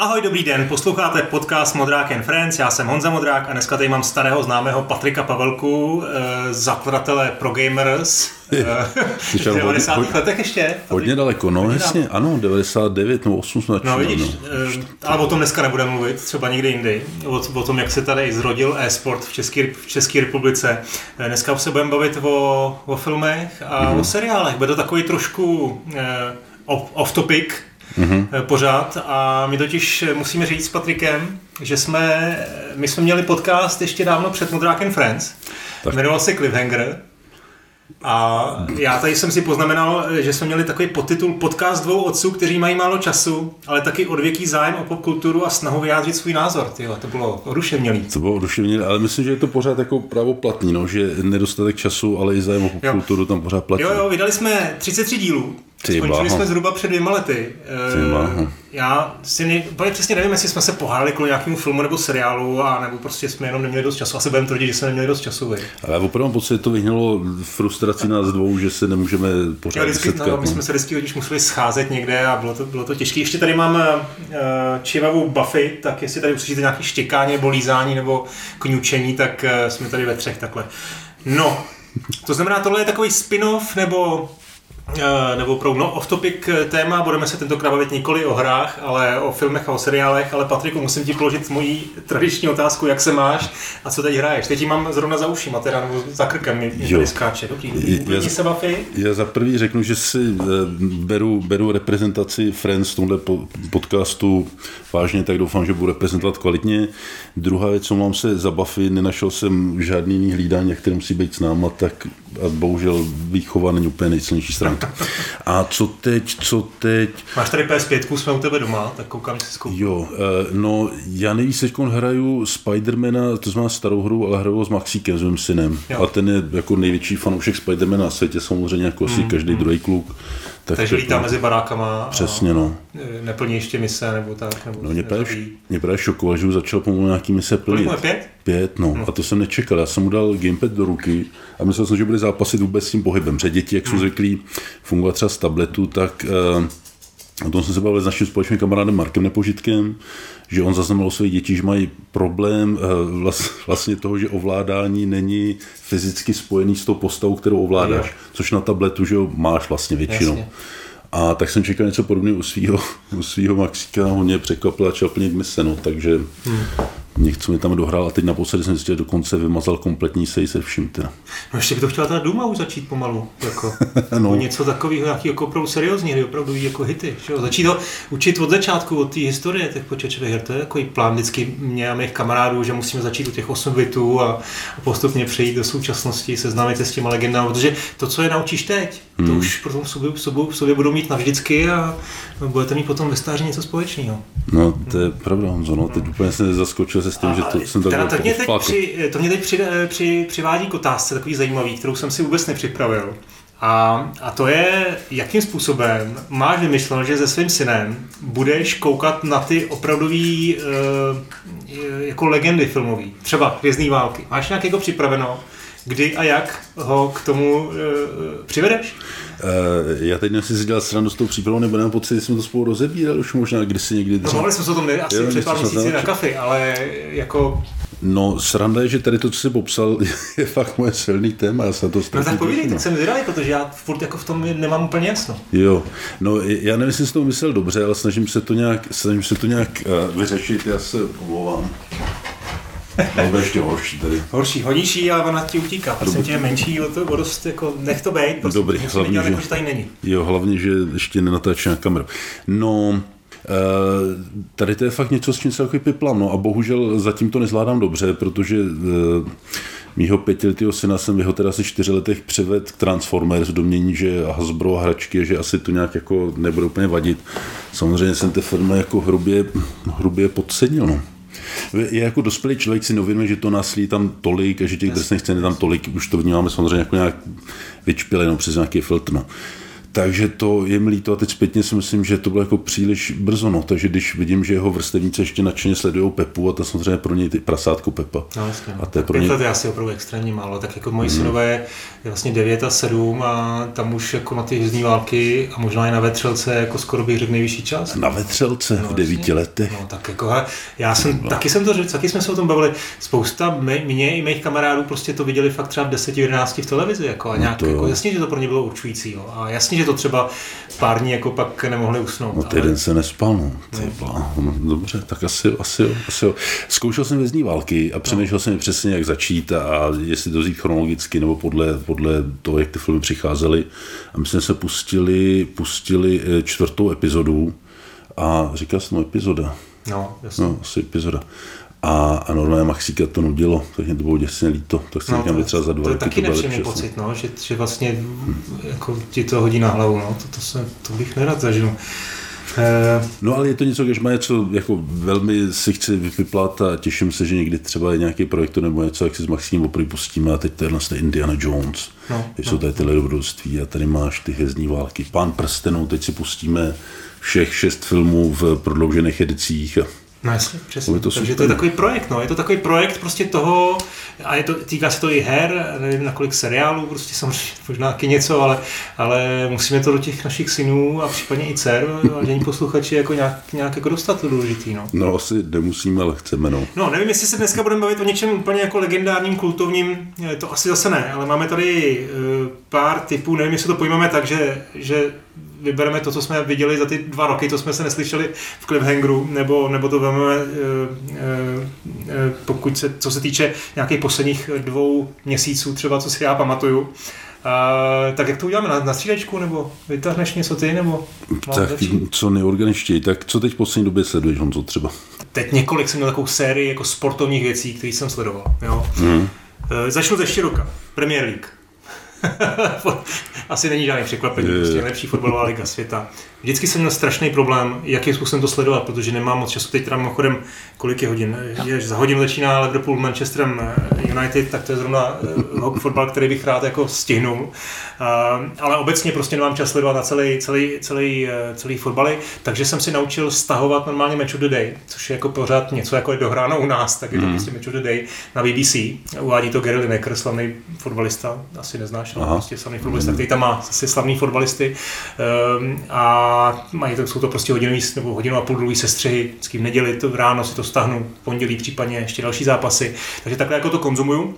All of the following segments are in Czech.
Ahoj, dobrý den, posloucháte podcast Modrák and Friends, já jsem Honza Modrák a dneska tady mám starého známého Patrika Pavelku, eh, zakladatele Pro Gamers, v 90. Hodně, letech ještě. Hodně daleko, no jasně, ano, 99 nebo 8 jsme No vidíš, no. Eh, ale o tom dneska nebudeme mluvit, třeba někdy jindy, o, o tom, jak se tady zrodil e-sport v České, v České republice. Eh, dneska se budeme bavit o, o filmech a mm-hmm. o seriálech, bude to takový trošku eh, off topic, mm-hmm. pořád a my totiž musíme říct s Patrikem, že jsme, my jsme měli podcast ještě dávno před Modrákem Friends, tak. jmenoval se Cliffhanger a já tady jsem si poznamenal, že jsme měli takový podtitul Podcast dvou otců, kteří mají málo času, ale taky odvěký zájem o popkulturu a snahu vyjádřit svůj názor. Tyjo, to bylo oduševnělý. To bylo oduševnělý, ale myslím, že je to pořád jako pravoplatný, no, že nedostatek času, ale i zájem o popkulturu jo. tam pořád platí. Jo, jo, vydali jsme 33 dílů, ty Skončili jsme zhruba před dvěma lety. Ty uh, já si ne, úplně přesně nevím, jestli jsme se pohádali kvůli nějakému filmu nebo seriálu, a nebo prostě jsme jenom neměli dost času. Asi budeme tvrdit, že jsme neměli dost času. Vy. Ale opravdu pocit to vyhnalo frustraci nás dvou, že se nemůžeme pořád vždycky, setkat. No, my jsme se vždycky totiž museli scházet někde a bylo to, bylo to těžké. Ještě tady mám uh, čivavou Buffy, tak jestli tady uslyšíte nějaké štěkání nebo lízání nebo kňučení, tak uh, jsme tady ve třech takhle. No, to znamená, tohle je takový spin-off nebo Eh, nebo pro no, off-topic eh, téma, budeme se tentokrát bavit nikoli o hrách, ale o filmech a o seriálech, ale Patriku, musím ti položit moji tradiční otázku, jak se máš a co teď hraješ. Teď mám zrovna za ušima, teda, nebo za krkem mi, mi skáče. Dobrý, já, se Buffy? Já za prvý řeknu, že si eh, beru, beru reprezentaci Friends v tomhle podcastu vážně, tak doufám, že budu reprezentovat kvalitně. Druhá věc, co mám se za Buffy, nenašel jsem žádný jiný hlídání, který musí být s náma, tak a bohužel výchova není úplně nejsilnější stránka. A co teď, co teď? Máš tady PS5, jsme u tebe doma, tak koukám, si zkoukám. Jo, eh, no já nejvíc teď hraju Spidermana, to znamená starou hru, ale hraju s Maxíkem, s mým synem. Jo. A ten je jako největší fanoušek Spidermana na světě, samozřejmě jako asi mm, každý mm. druhý kluk. Tak Takže lítá mezi barákama Přesně, no. Neplní ještě mise nebo tak. Nebo no mě právě, mě právě šokoval, že už začal pomalu nějaký mise plnit. Kolik pět? Pět, no. no. A to jsem nečekal. Já jsem mu dal gamepad do ruky a myslel jsem, že bude zápasit vůbec s tím pohybem. Protože děti, jak jsou hmm. zvyklí fungovat třeba z tabletu, tak uh, o tom jsem se bavil s naším společným kamarádem Markem Nepožitkem, že on zaznamenal své děti, že mají problém uh, vlastně toho, že ovládání není fyzicky spojený s tou postavou, kterou ovládáš, jo. což na tabletu, že jo, máš vlastně většinou. Jasně. A tak jsem čekal něco podobného u svého u svýho Maxíka, ho mě překvapil a začal plnit mise, no, takže hmm něco mi tam dohrál a teď naposledy jsem zjistil, že dokonce vymazal kompletní sej se vším. Teda. No ještě by to chtěla ta Duma už začít pomalu. Jako, no. něco takového, nějaký jako opravdu seriózní hry, opravdu jako hity. Že jo? Začít to učit od začátku, od té historie těch počítačových her. To je takový plán vždycky mě a mých kamarádů, že musíme začít u těch 8 bitů a, postupně přejít do současnosti, seznámit se s těma legendami, protože to, co je naučíš teď, hmm. to už potom v sobě, v sobě, v sobě budou mít navždycky a budete mít potom ve stáří něco společného. No, to je pravda, Honzo, no, teď úplně se zaskočil se s tím, a, že to jsem tak to mě, teď při, to mě teď při, při, přivádí k otázce takový zajímavý, kterou jsem si vůbec nepřipravil. A, a to je, jakým způsobem máš vymyšleno, že se svým synem budeš koukat na ty opravdový e, jako legendy filmový, třeba Hvězdný války. Máš nějak jako připraveno, kdy a jak ho k tomu e, přivedeš? Uh, já teď nechci si dělat stranu s tou přípravou, nebo nemám pocit, že jsme to spolu rozebírali už možná kdysi někdy dřív. No, mohli jsme se o tom asi jo, před pár měsíci na kafy, ale jako... No, sranda je, že tady to, co jsi popsal, je fakt moje silný téma, já se to No tak povídej, tak jsem zvědavý, protože já furt jako v tom nemám úplně jasno. Jo, no já nevím, jestli jsem to myslel dobře, ale snažím se to nějak, snažím se to nějak uh, vyřešit, já se omlouvám. No, ještě horší tady. Horší, hodnější, ale ona ti utíká. Prostě tě je menší, o to, dost, jako, nech to být, prostě Dobrý, hlavně, dělat, že, jako, že tady není. Jo, hlavně, že ještě nenatáčí na kameru. No, Uh, tady to je fakt něco, s čím se takový piplam, no a bohužel zatím to nezvládám dobře, protože uh, mýho pětiletého syna jsem v jeho teda asi čtyři letech přived k Transformers, domění, že Hasbro a hračky, že asi to nějak jako nebude úplně vadit. Samozřejmě jsem té firmy jako hrubě, hrubě podcenil, no je jako dospělý člověk si neuvědomuje, že to násilí tam tolik a že těch drsných scén je tam tolik, už to vnímáme samozřejmě jako nějak vyčpěleno přes nějaký filtr. No. Takže to je mi líto a teď zpětně si myslím, že to bylo jako příliš brzo, no. takže když vidím, že jeho vrstevníci ještě nadšeně sledují Pepu a to samozřejmě pro něj ty prasátko Pepa. No, jasně, no. A to je pro Pět ně... let je asi opravdu extrémně málo, tak jako moji synové je vlastně 9 a 7 a tam už jako na ty hvězdní války a možná i na vetřelce jako skoro bych řekl nejvyšší čas. Na vetřelce No, v devíti letech. No, tak jako, já jsem, taky jsem to řekl, taky jsme se o tom bavili. Spousta mě, mě i mých kamarádů prostě to viděli fakt třeba v 10, 11 v televizi. Jako, a nějak, to jo. jako, jasně, že to pro ně bylo určující. Jo. A jasně, že to třeba pár dní jako pak nemohli usnout. No ale- týden se nespal, no. No. Dobře, tak asi, asi, asi jo. Zkoušel jsem vězní války a přemýšlel jsem přesně, jak začít a jestli to vzít chronologicky nebo podle, podle toho, jak ty filmy přicházely. A my jsme se pustili, pustili eh, čtvrtou epizodu a říkal jsem, no epizoda, No, jasně. no asi epizoda. A, a normálně Maxíka to nudilo, tak mě to bylo děsně líto. Tak si No, říkám, třeba za dva to je roky taky to nepříjemný pocit, no, že, že vlastně jako ti to hodí na hlavu, no, to, to, se, to bych nerad zažil. Eh, No ale je to něco, když má něco, jako velmi si chci vyplat a těším se, že někdy třeba je nějaký projekt nebo něco, jak si s Maximem opravdu pustíme a teď to je vlastně Indiana Jones. No, teď jsou tady tyhle dobrodružství a tady máš ty hvězdní války. Pán prstenů, teď si pustíme všech šest filmů v prodloužených edicích. A No jasně, přesně. Je to Takže super. to je takový projekt, no. Je to takový projekt prostě toho, a je to, týká se to i her, nevím na kolik seriálů, prostě samozřejmě možná taky něco, ale, ale musíme to do těch našich synů a případně i dcer, vážení posluchači, jako nějak, nějak jako dostat to důležitý, no. no asi nemusíme, ale chceme, no. No, nevím, jestli se dneska budeme bavit o něčem úplně jako legendárním, kultovním, eh, to asi zase ne, ale máme tady eh, pár typů, nevím, jestli to pojmeme tak, že, že vybereme to, co jsme viděli za ty dva roky, to jsme se neslyšeli v cliffhangeru, nebo, nebo to vezmeme, eh, eh, eh, pokud se, co se týče nějakých posledních dvou měsíců, třeba co si já pamatuju. A, tak jak to uděláme na, na střídačku, nebo vytáhneš něco ty, nebo Tak začít? co nejorganičtěji, tak co teď v poslední době sleduješ, Honzo, třeba? teď několik jsem měl takovou sérii jako sportovních věcí, které jsem sledoval. Jo. Mm. E, začnu ze široka. Premier League. Asi není žádný překvapení, Je. prostě nejlepší fotbalová liga světa. Vždycky jsem měl strašný problém, jakým způsobem to sledovat, protože nemám moc času. Teď teda mimochodem, kolik je hodin? Je, za hodinu začíná Liverpool Manchesterem eh, United, tak to je zrovna eh, fotbal, který bych rád jako stihnul. Eh, ale obecně prostě nemám čas sledovat na celý, celý, celý, celý fotbaly, takže jsem si naučil stahovat normálně Match of the Day, což je jako pořád něco jako je dohráno u nás, tak je to Mhm. prostě Match of the Day na BBC. Uvádí to Gary Lineker, slavný fotbalista, asi neznáš, ale Aha. prostě slavný fotbalista, který tam má asi slavný fotbalisty. Um, a mají to, jsou to prostě hodinový, nebo hodinu a půl dlouhý sestřihy, vždycky v neděli to ráno si to stahnu, v pondělí případně ještě další zápasy. Takže takhle jako to konzumuju.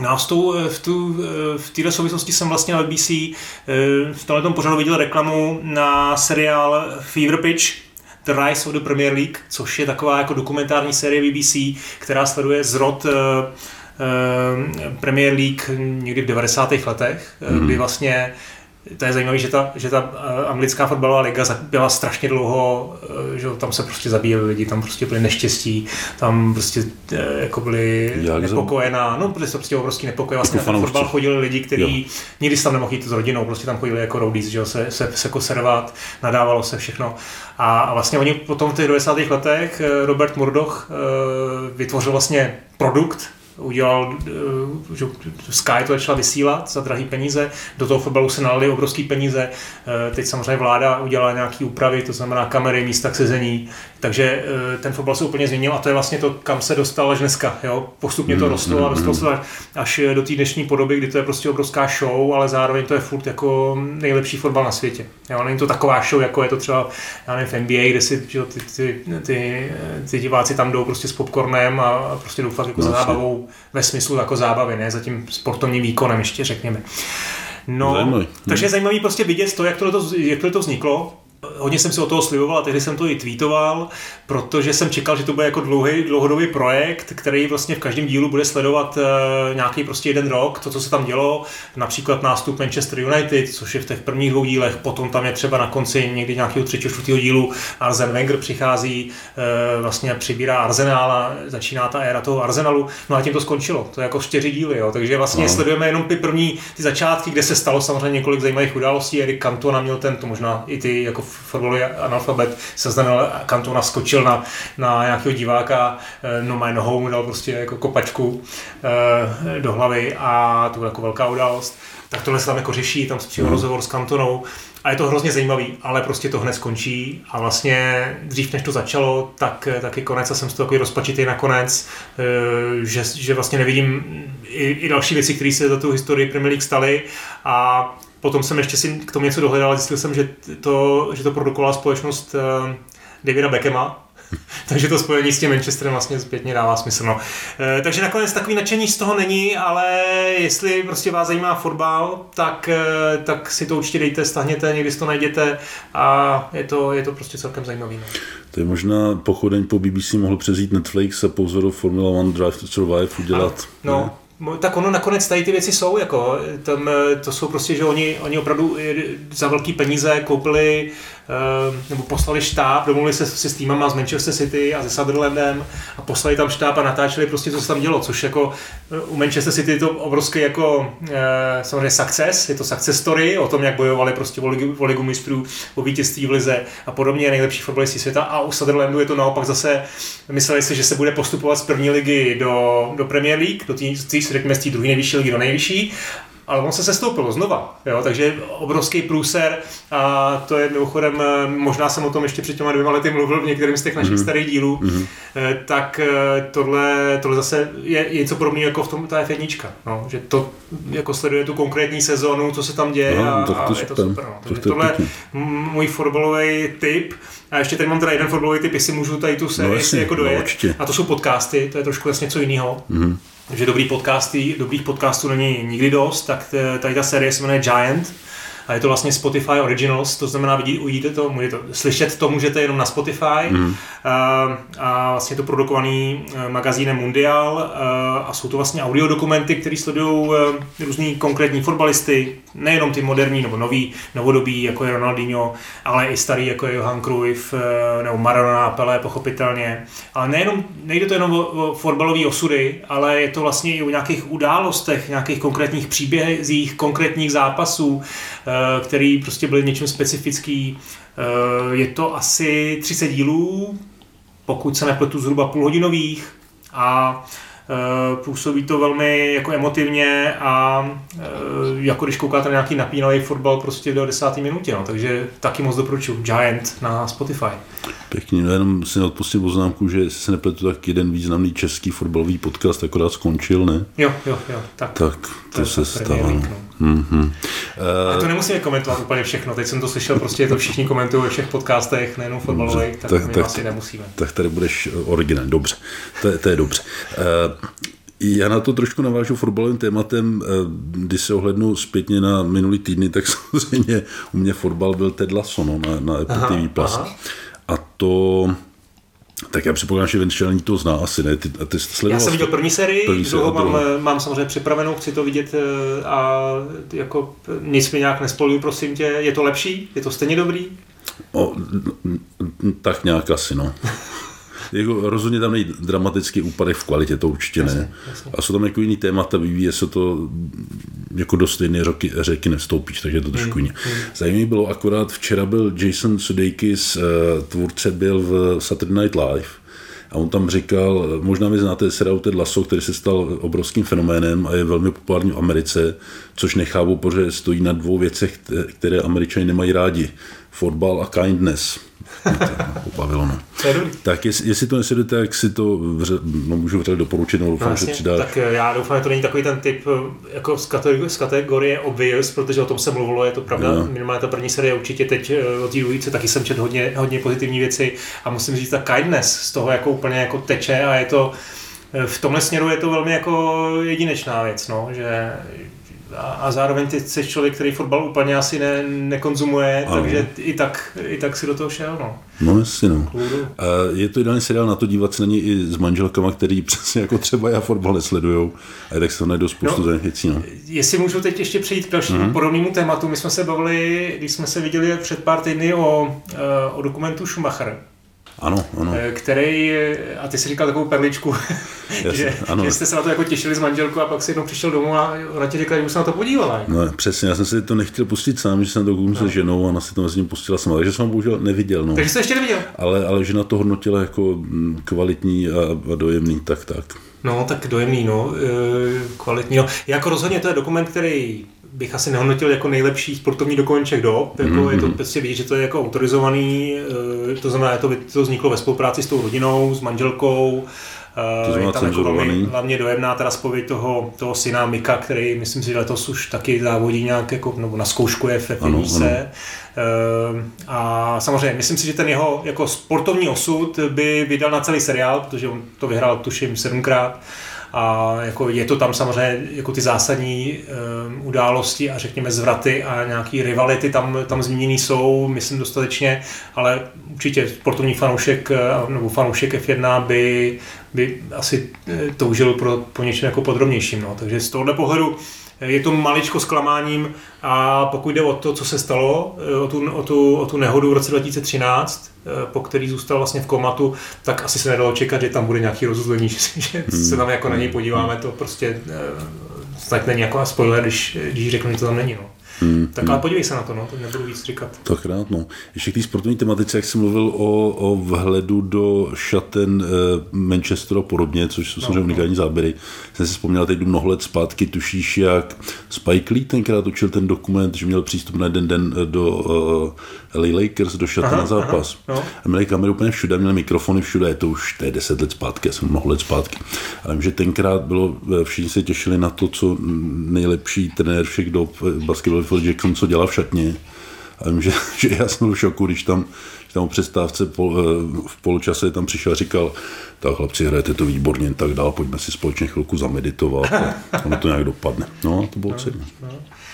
No a v, tou, v, tu, v této souvislosti jsem vlastně na BBC eh, v tomhle tom pořadu viděl reklamu na seriál Fever Pitch, The Rise of the Premier League, což je taková jako dokumentární série BBC, která sleduje zrod eh, eh, Premier League někdy v 90. letech, mm. kdy vlastně to je zajímavé, že ta, že ta eh, anglická fotbalová liga byla strašně dlouho, eh, že tam se prostě zabíjeli lidi, tam prostě byly neštěstí, tam prostě eh, jako byly Jak za- nepokoje na, no byly to prostě obrovský nepokoje, vlastně Jako na fotbal chodili lidi, kteří nikdy tam nemohli jít s rodinou, prostě tam chodili jako roadies, že jo, se, se, se konservovat, nadávalo se všechno. A, a vlastně oni potom v těch 90. letech Robert Murdoch vytvořil vlastně produkt, udělal, eh, že Sky to začala vysílat za drahý peníze, do toho fotbalu se nalili obrovský peníze, eh, teď samozřejmě vláda udělala nějaké úpravy, to znamená kamery, místa k sezení, takže eh, ten fotbal se úplně změnil a to je vlastně to, kam se dostal až dneska. Jo? Postupně to Mm, rostlo a dostalo se až- do té dnešní podoby, kdy to je prostě obrovská show, ale zároveň to je furt jako nejlepší fotbal na světě. Jo? Není to taková show, jako je to třeba já nevím, v NBA, kde si že, jo, ty, ty, ty, ty, diváci tam jdou prostě s popcornem a, prostě jdou fakt jako No, za jasně. zábavou ve smyslu jako zábavy, ne za tím sportovním výkonem ještě řekněme. No, Zajímavý. takže je zajímavý prostě vidět to, jak to, jak to, to vzniklo. Hodně jsem si o toho sliboval a tehdy jsem to i tweetoval, protože jsem čekal, že to bude jako dlouhý, dlouhodobý projekt, který vlastně v každém dílu bude sledovat uh, nějaký prostě jeden rok, to, co se tam dělo, například nástup Manchester United, což je v těch prvních dvou dílech, potom tam je třeba na konci někdy nějakého třetího, čtvrtého dílu Arzen Wenger přichází, uh, vlastně přibírá Arsenal a začíná ta éra toho Arsenalu, no a tím to skončilo, to je jako čtyři díly, jo. takže vlastně No. sledujeme jenom ty první, ty začátky, kde se stalo samozřejmě několik zajímavých událostí, Erik Cantona měl ten, to možná i ty jako fotbalový analfabet, seznamenal Kantona skočil na, na nějakého diváka, no mé nohou mu dal prostě jako kopačku do hlavy a to byla jako velká událost. Tak tohle se tam jako řeší, tam se rozhovor s Kantonou a je to hrozně zajímavý, ale prostě to hned skončí a vlastně dřív než to začalo, tak taky konec a jsem z toho takový rozpačitý nakonec, eh, že, že vlastně nevidím i, i další věci, které se za tu historii Premier League staly. A potom jsem ještě si k tomu něco dohledal a zjistil jsem, že to, že to produkovala společnost eh, Davida Beckhama, takže to spojení s tím Manchesterem vlastně zpětně dává smysl. No. E, takže nakonec takový nadšení z toho není, ale jestli prostě vás zajímá fotbal, tak, e, tak si to určitě dejte, stahněte, někdy si to najděte a je to, je to prostě celkem zajímavý. No. To je možná pochodeň po BBC mohl přezít Netflix a po vzoru Formula One Drive to Survive udělat. Ano, no, tak ono nakonec tady ty věci jsou, jako, tam, to jsou prostě, že oni, oni opravdu za velký peníze koupili Eh, nebo poslali štáb, domluvili se, s týmama z Manchester City a se Sutherlandem a poslali tam štáb a natáčeli prostě, co se tam dělo, což jako eh, u Manchester City je to obrovský jako eh, samozřejmě success, je to success story o tom, jak bojovali prostě o ligu, o mistrů, o vítězství v lize a podobně, nejlepší fotbalisti světa a u Sutherlandu je to naopak zase, mysleli si, že se bude postupovat z první ligy do, do Premier League, do té, řekněme, z té druhé nejvyšší ligy do nejvyšší ale on se sestoupil znova, jo, takže obrovský průser a to je mimochodem, eh, možná jsem o tom ještě před těma dvěma lety mluvil v některém z těch našich mm-hmm. starých dílů, mm-hmm. tak eh, tohle, tohle zase je, je něco podobného jako v tom ta F1, no, že to jako sleduje tu konkrétní sezónu, co se tam děje no, a, to, to a je to super. No. Takže to tohle můj fotbalový tip a ještě tady mám teda jeden fotbalový tip, jestli můžu tady tu sérii no, jako dojet. No, a to jsou podcasty, to je trošku vlastně něco jiného. Mm-hmm že dobrý podcasty, dobrých podcastů není nikdy dost, tak tady ta série se jmenuje Giant a je to vlastně Spotify Originals, to znamená, vidí, uvidíte to, můžete to, slyšet to můžete jenom na Spotify mm. a, a vlastně je to produkovaný e, magazínem Mundial a, e, a jsou to vlastně audiodokumenty, které sledují různý konkrétní fotbalisty, nejenom ty moderní nebo nový, novodobí, jako je Ronaldinho, ale i starý, jako je Johan Cruyff nebo Maradona, Pelé, pochopitelně. Ale nejenom, nejde to jenom o, o fotbalové osudy, ale je to vlastně i o nějakých událostech, nějakých konkrétních příbězích, konkrétních zápasů, Eh, který prostě byly něčím specifický. Eh, je to asi 30 dílů, pokud se nepletu zhruba půlhodinových a Eh, působí to velmi jako emotivně a eh, jako když koukáte na nějaký napínavý fotbal prostě do desáté minutě, no, takže taky moc doporučuji. Giant na Spotify. Pěkně, no jenom si odpustím poznámku, že jestli se nepletu, tak jeden významný český fotbalový podcast akorát skončil, ne? Jo, jo, jo. Tak, tak to, to se stalo. No. Mm-hmm. A to nemusíme komentovat úplně všechno. Teď jsem to slyšel, prostě to všichni komentují ve všech podcastech, nejenom fotbalových, tak, tak, my tak, asi nemusíme. Tak tady budeš originální, dobře. To, to je dobře. Uh, já na to trošku navážu fotbalovým tématem. Když se ohlednu zpětně na minulý týdny, tak samozřejmě u mě fotbal byl Ted Lasso no, na, na Apple aha, TV+. Plus. A to tak já předpokládám, že Vinčelní to zná asi, ne? Ty, ty já jsem viděl první sérii, první sérii mám, mám samozřejmě připravenou, chci to vidět eh, a jako nic mi nějak nespoluju, prosím tě. Je to lepší? Je to stejně dobrý? O, tak nějak asi, no. jako rozhodně tam není dramatický úpadek v kvalitě, to určitě jasně, ne. Jasně. A jsou tam jako jiný témata, vyvíje se to jako do stejné řeky, řeky nestoupíš, takže je to trošku jiné. Hmm, hmm. Zajímavé bylo, akorát včera byl Jason Sudeikis, eh, tvůrce byl v Saturday Night Live a on tam říkal, možná vy znáte seriál Ted Lasso, který se stal obrovským fenoménem a je velmi populární v Americe, což nechápu, protože stojí na dvou věcech, které američani nemají rádi. Fotbal a kindness pobavilo. No. Tak jestli, jestli to nesjedete, tak si to vře, no, můžu vřele doporučit, no, doufám, no, že přidá. Tak eh, já doufám, že to není takový ten typ eh, jako z kategorie, z kategorie obvious, protože o tom se mluvilo, je to pravda, no. minimálně ta první série určitě teď eh, o té taky jsem četl hodně, hodně pozitivní věci a musím říct, ta kindness z toho jako úplně jako teče a je to v tomhle směru je to velmi jako jedinečná věc, no, že, a, a zároveň ty jsi člověk, který fotbal úplně asi ne, nekonzumuje, ano. takže i tak, i tak si do toho šel. No, no jasně no. A je to ideální seriál na to dívat se na něj i s manželkama, který přesně jako třeba já fotbal nesledujou. A tak se to najdou spoustu no, věcí. No. Jestli můžu teď ještě přejít k dalšímu uh-huh. podobnému tématu. My jsme se bavili, když jsme se viděli před pár týdny o, eh, o dokumentu Schumacher. Ano, ano. Který, a ty si říkal takovou perličku, Jasně, že, ano. že jste se na to jako těšili s manželkou a pak si jednou přišel domů a ona ti řekla, že už se na to podívala. No, přesně, já jsem si to nechtěl pustit sám, že jsem to kouknul no. se ženou a ona si to mezi ním pustila sama, takže jsem ho bohužel neviděl. No. Takže jsi ještě neviděl? Ale, ale žena to hodnotila jako mm, kvalitní a, a dojemný, tak tak. No, tak dojemný, no, e, kvalitní. No. Jako rozhodně to je dokument, který bych asi nehodnotil jako nejlepší sportovní všech dob. Jako mm-hmm. Je to mhm. prostě vidět, že to je jako autorizovaný, e, to znamená, že to, to vzniklo ve spolupráci s tou rodinou, s manželkou, to je tam jako hlavně, dojemná teda spověď toho, toho syna Mika, který myslím si, že letos už taky závodí nějak jako, nebo na zkoušku je v F1. A samozřejmě, myslím si, že ten jeho jako sportovní osud by vydal na celý seriál, protože on to vyhrál tuším sedmkrát a jako je to tam samozřejmě jako ty zásadní um, události a řekněme zvraty a nějaký rivality tam, tam zmíněný jsou, myslím dostatečně, ale určitě sportovní fanoušek eh, nebo fanoušek F1 by, by asi eh, toužil pro, po něčem jako podrobnějším. No. Takže z tohohle pohledu je to maličko zklamáním a pokud jde o to, co se stalo, o tu, o tu, o tu nehodu v roce 2013, po který zůstal vlastně v komatu, tak asi se nedalo čekat, že tam bude nějaký rozuzlení, že, že se tam jako na něj podíváme, to prostě snad není jako spoiler, když, když řeknu, že to tam není. No. Hmm, tak hmm. ale podívej se na to, no, to nebudu víc říkat. Tak rád, no. Ještě k té sportovní tematice, jak jsem mluvil o, o vhledu do šaten eh, Manchesteru a podobně, což jsou no, samozřejmě no. unikální no. záběry, jsem si vzpomněl, teď mnoho let zpátky, tušíš, jak Spike Lee tenkrát točil ten dokument, že měl přístup na jeden den do uh, eh, Lakers, do šaten na zápas. Aha, no. A měli kameru úplně všude, měli mikrofony všude, je to už to je deset let zpátky, jsem mnoho let zpátky. Ale vím, že tenkrát bylo, eh, všichni se těšili na to, co nejlepší trenér všech dob basketbal Phil Jackson, co dělá v šatně. A vím, že, že já jsem byl v šoku, když tam, když tam o přestávce pol, eh, v poločase tam přišel a říkal, tak chlapci, hrajete to výborně, tak dál, pojďme si společně chvilku zameditovat a ono to nějak dopadne. No, to bylo no, celé. No.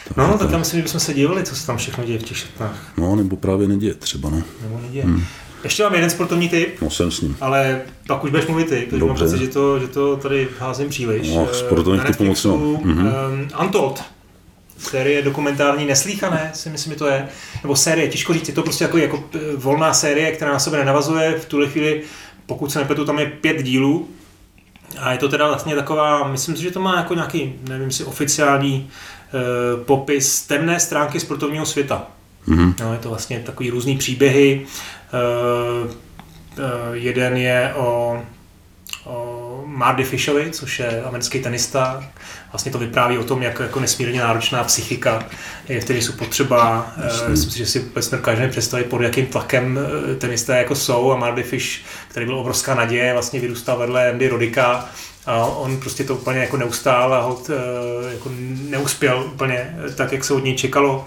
Tak no, tak já myslím, že bychom se dívali, co se tam všechno děje v těch šatnách. No, nebo právě neděje třeba, no. Nebo neděje. Hmm. Ještě mám jeden sportovní typ. No jsem s ním. Ale pak už budeš mluvit ty, protože mám pocit, že to, že to tady házím příliš. No, sportovní typů moc um, Untold série dokumentární Neslíchané, si myslím, že to je, nebo série, těžko říct, je to prostě jako, jako eh, volná série, která na sebe nenavazuje, v tuhle chvíli, pokud se nepletu, tam je pět dílů, a je to teda vlastně taková, myslím si, že to má jako nějaký, nevím si, oficiální popis temné stránky sportovního světa. Mm-hmm. No, je to vlastně takový různý příběhy. Uh, uh, jeden je o, o Mardy Fishovi, což je americký tenista. Vlastně to vypráví o tom, jak jako nesmírně náročná psychika je, který jsou potřeba. Uh, myslím si, že si vůbec nedokážeme představit, pod jakým tlakem uh, tenisté jako jsou. A Mardy Fish, který byl obrovská naděje, vlastně vyrůstal vedle Andy Rodika, a on prostě to úplně jako neustál a hod, uh, jako neuspěl úplně tak, jak se od něj čekalo.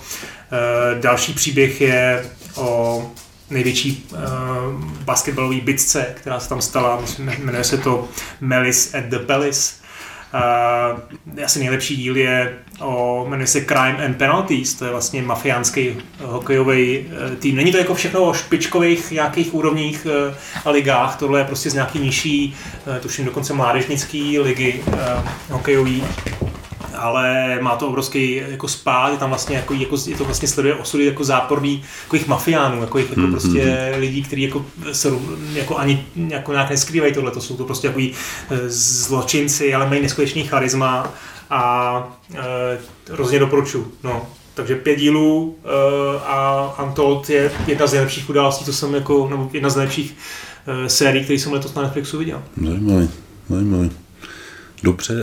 Další příběh je o největší uh, basketbalový bitce, která se tam stala, myslím, jmenuje se to Melis at the Palace. Uh, asi nejlepší díl je o, jmenuje se Crime and Penalties, to je vlastně mafiánský hokejový uh, tým. Není to jako všechno o špičkových nějakých úrovních uh, ligách, tohle je prostě z nějaký nižší, uh, tuším dokonce mládežnický ligy uh, hokejový ale má to obrovský jako spát, je tam vlastně jako, jako je to vlastně sleduje osudy jako záporný, jako jich mafiánů, jako jich jako mm-hmm. prostě lidí, kteří jako se jako ani jako nějak neskrývají tohle, to jsou to prostě jako zločinci, ale mají neskutečný charisma a e, hrozně doporučuji. No. Takže pět dílů e, a Untold je jedna z nejlepších událostí, co jsem jako, nebo jedna z nejlepších e, sérií, které jsem letos na Netflixu viděl. Zajímavý, zajímavý. Dobře,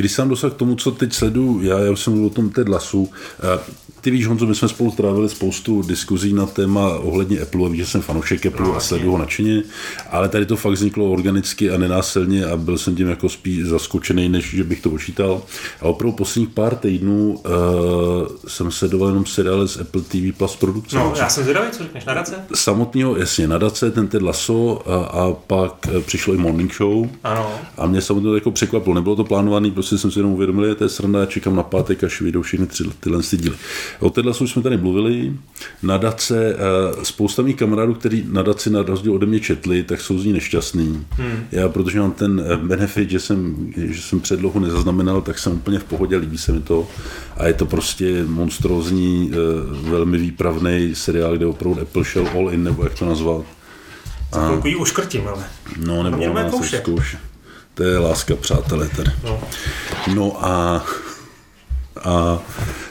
když jsem dosáhl k tomu, co teď sleduju, já, já už jsem mluvil o tom Ted Lasu, ty víš, Honzo, my jsme spolu trávili spoustu diskuzí na téma ohledně Apple, víš, že jsem fanoušek Apple no, a sleduju ho nadšeně, ale tady to fakt vzniklo organicky a nenásilně a byl jsem tím jako spíš zaskočený, než že bych to počítal. A opravdu posledních pár týdnů uh, jsem sledoval jenom seriály z Apple TV Plus produkce. No, já jsem zvědavý, co řekneš, nadace? Samotného, jasně, nadace, ten Ted Lasso a, a pak eh, přišlo i Morning Show. Ano. A mě samotně to jako překvapilo, nebylo to plánované, prostě jsem si jenom uvědomil, že to je sranda, já čekám na pátek, až vyjdou všechny tři, tyhle díly. O téhle už jsme tady mluvili. Nadace, eh, spousta mých kamarádů, kteří nadaci na rozdíl ode mě četli, tak jsou z ní nešťastní. Hmm. Já, protože mám ten eh, benefit, že jsem, že jsem předlohu nezaznamenal, tak jsem úplně v pohodě, líbí se mi to. A je to prostě monstrózní, eh, velmi výpravný seriál, kde opravdu Apple šel all in, nebo jak to nazvat. Chvilku ji uškrtím, ale. No, nebo ona se kouše. zkouše. To je láska, přátelé, tady. No. No a, a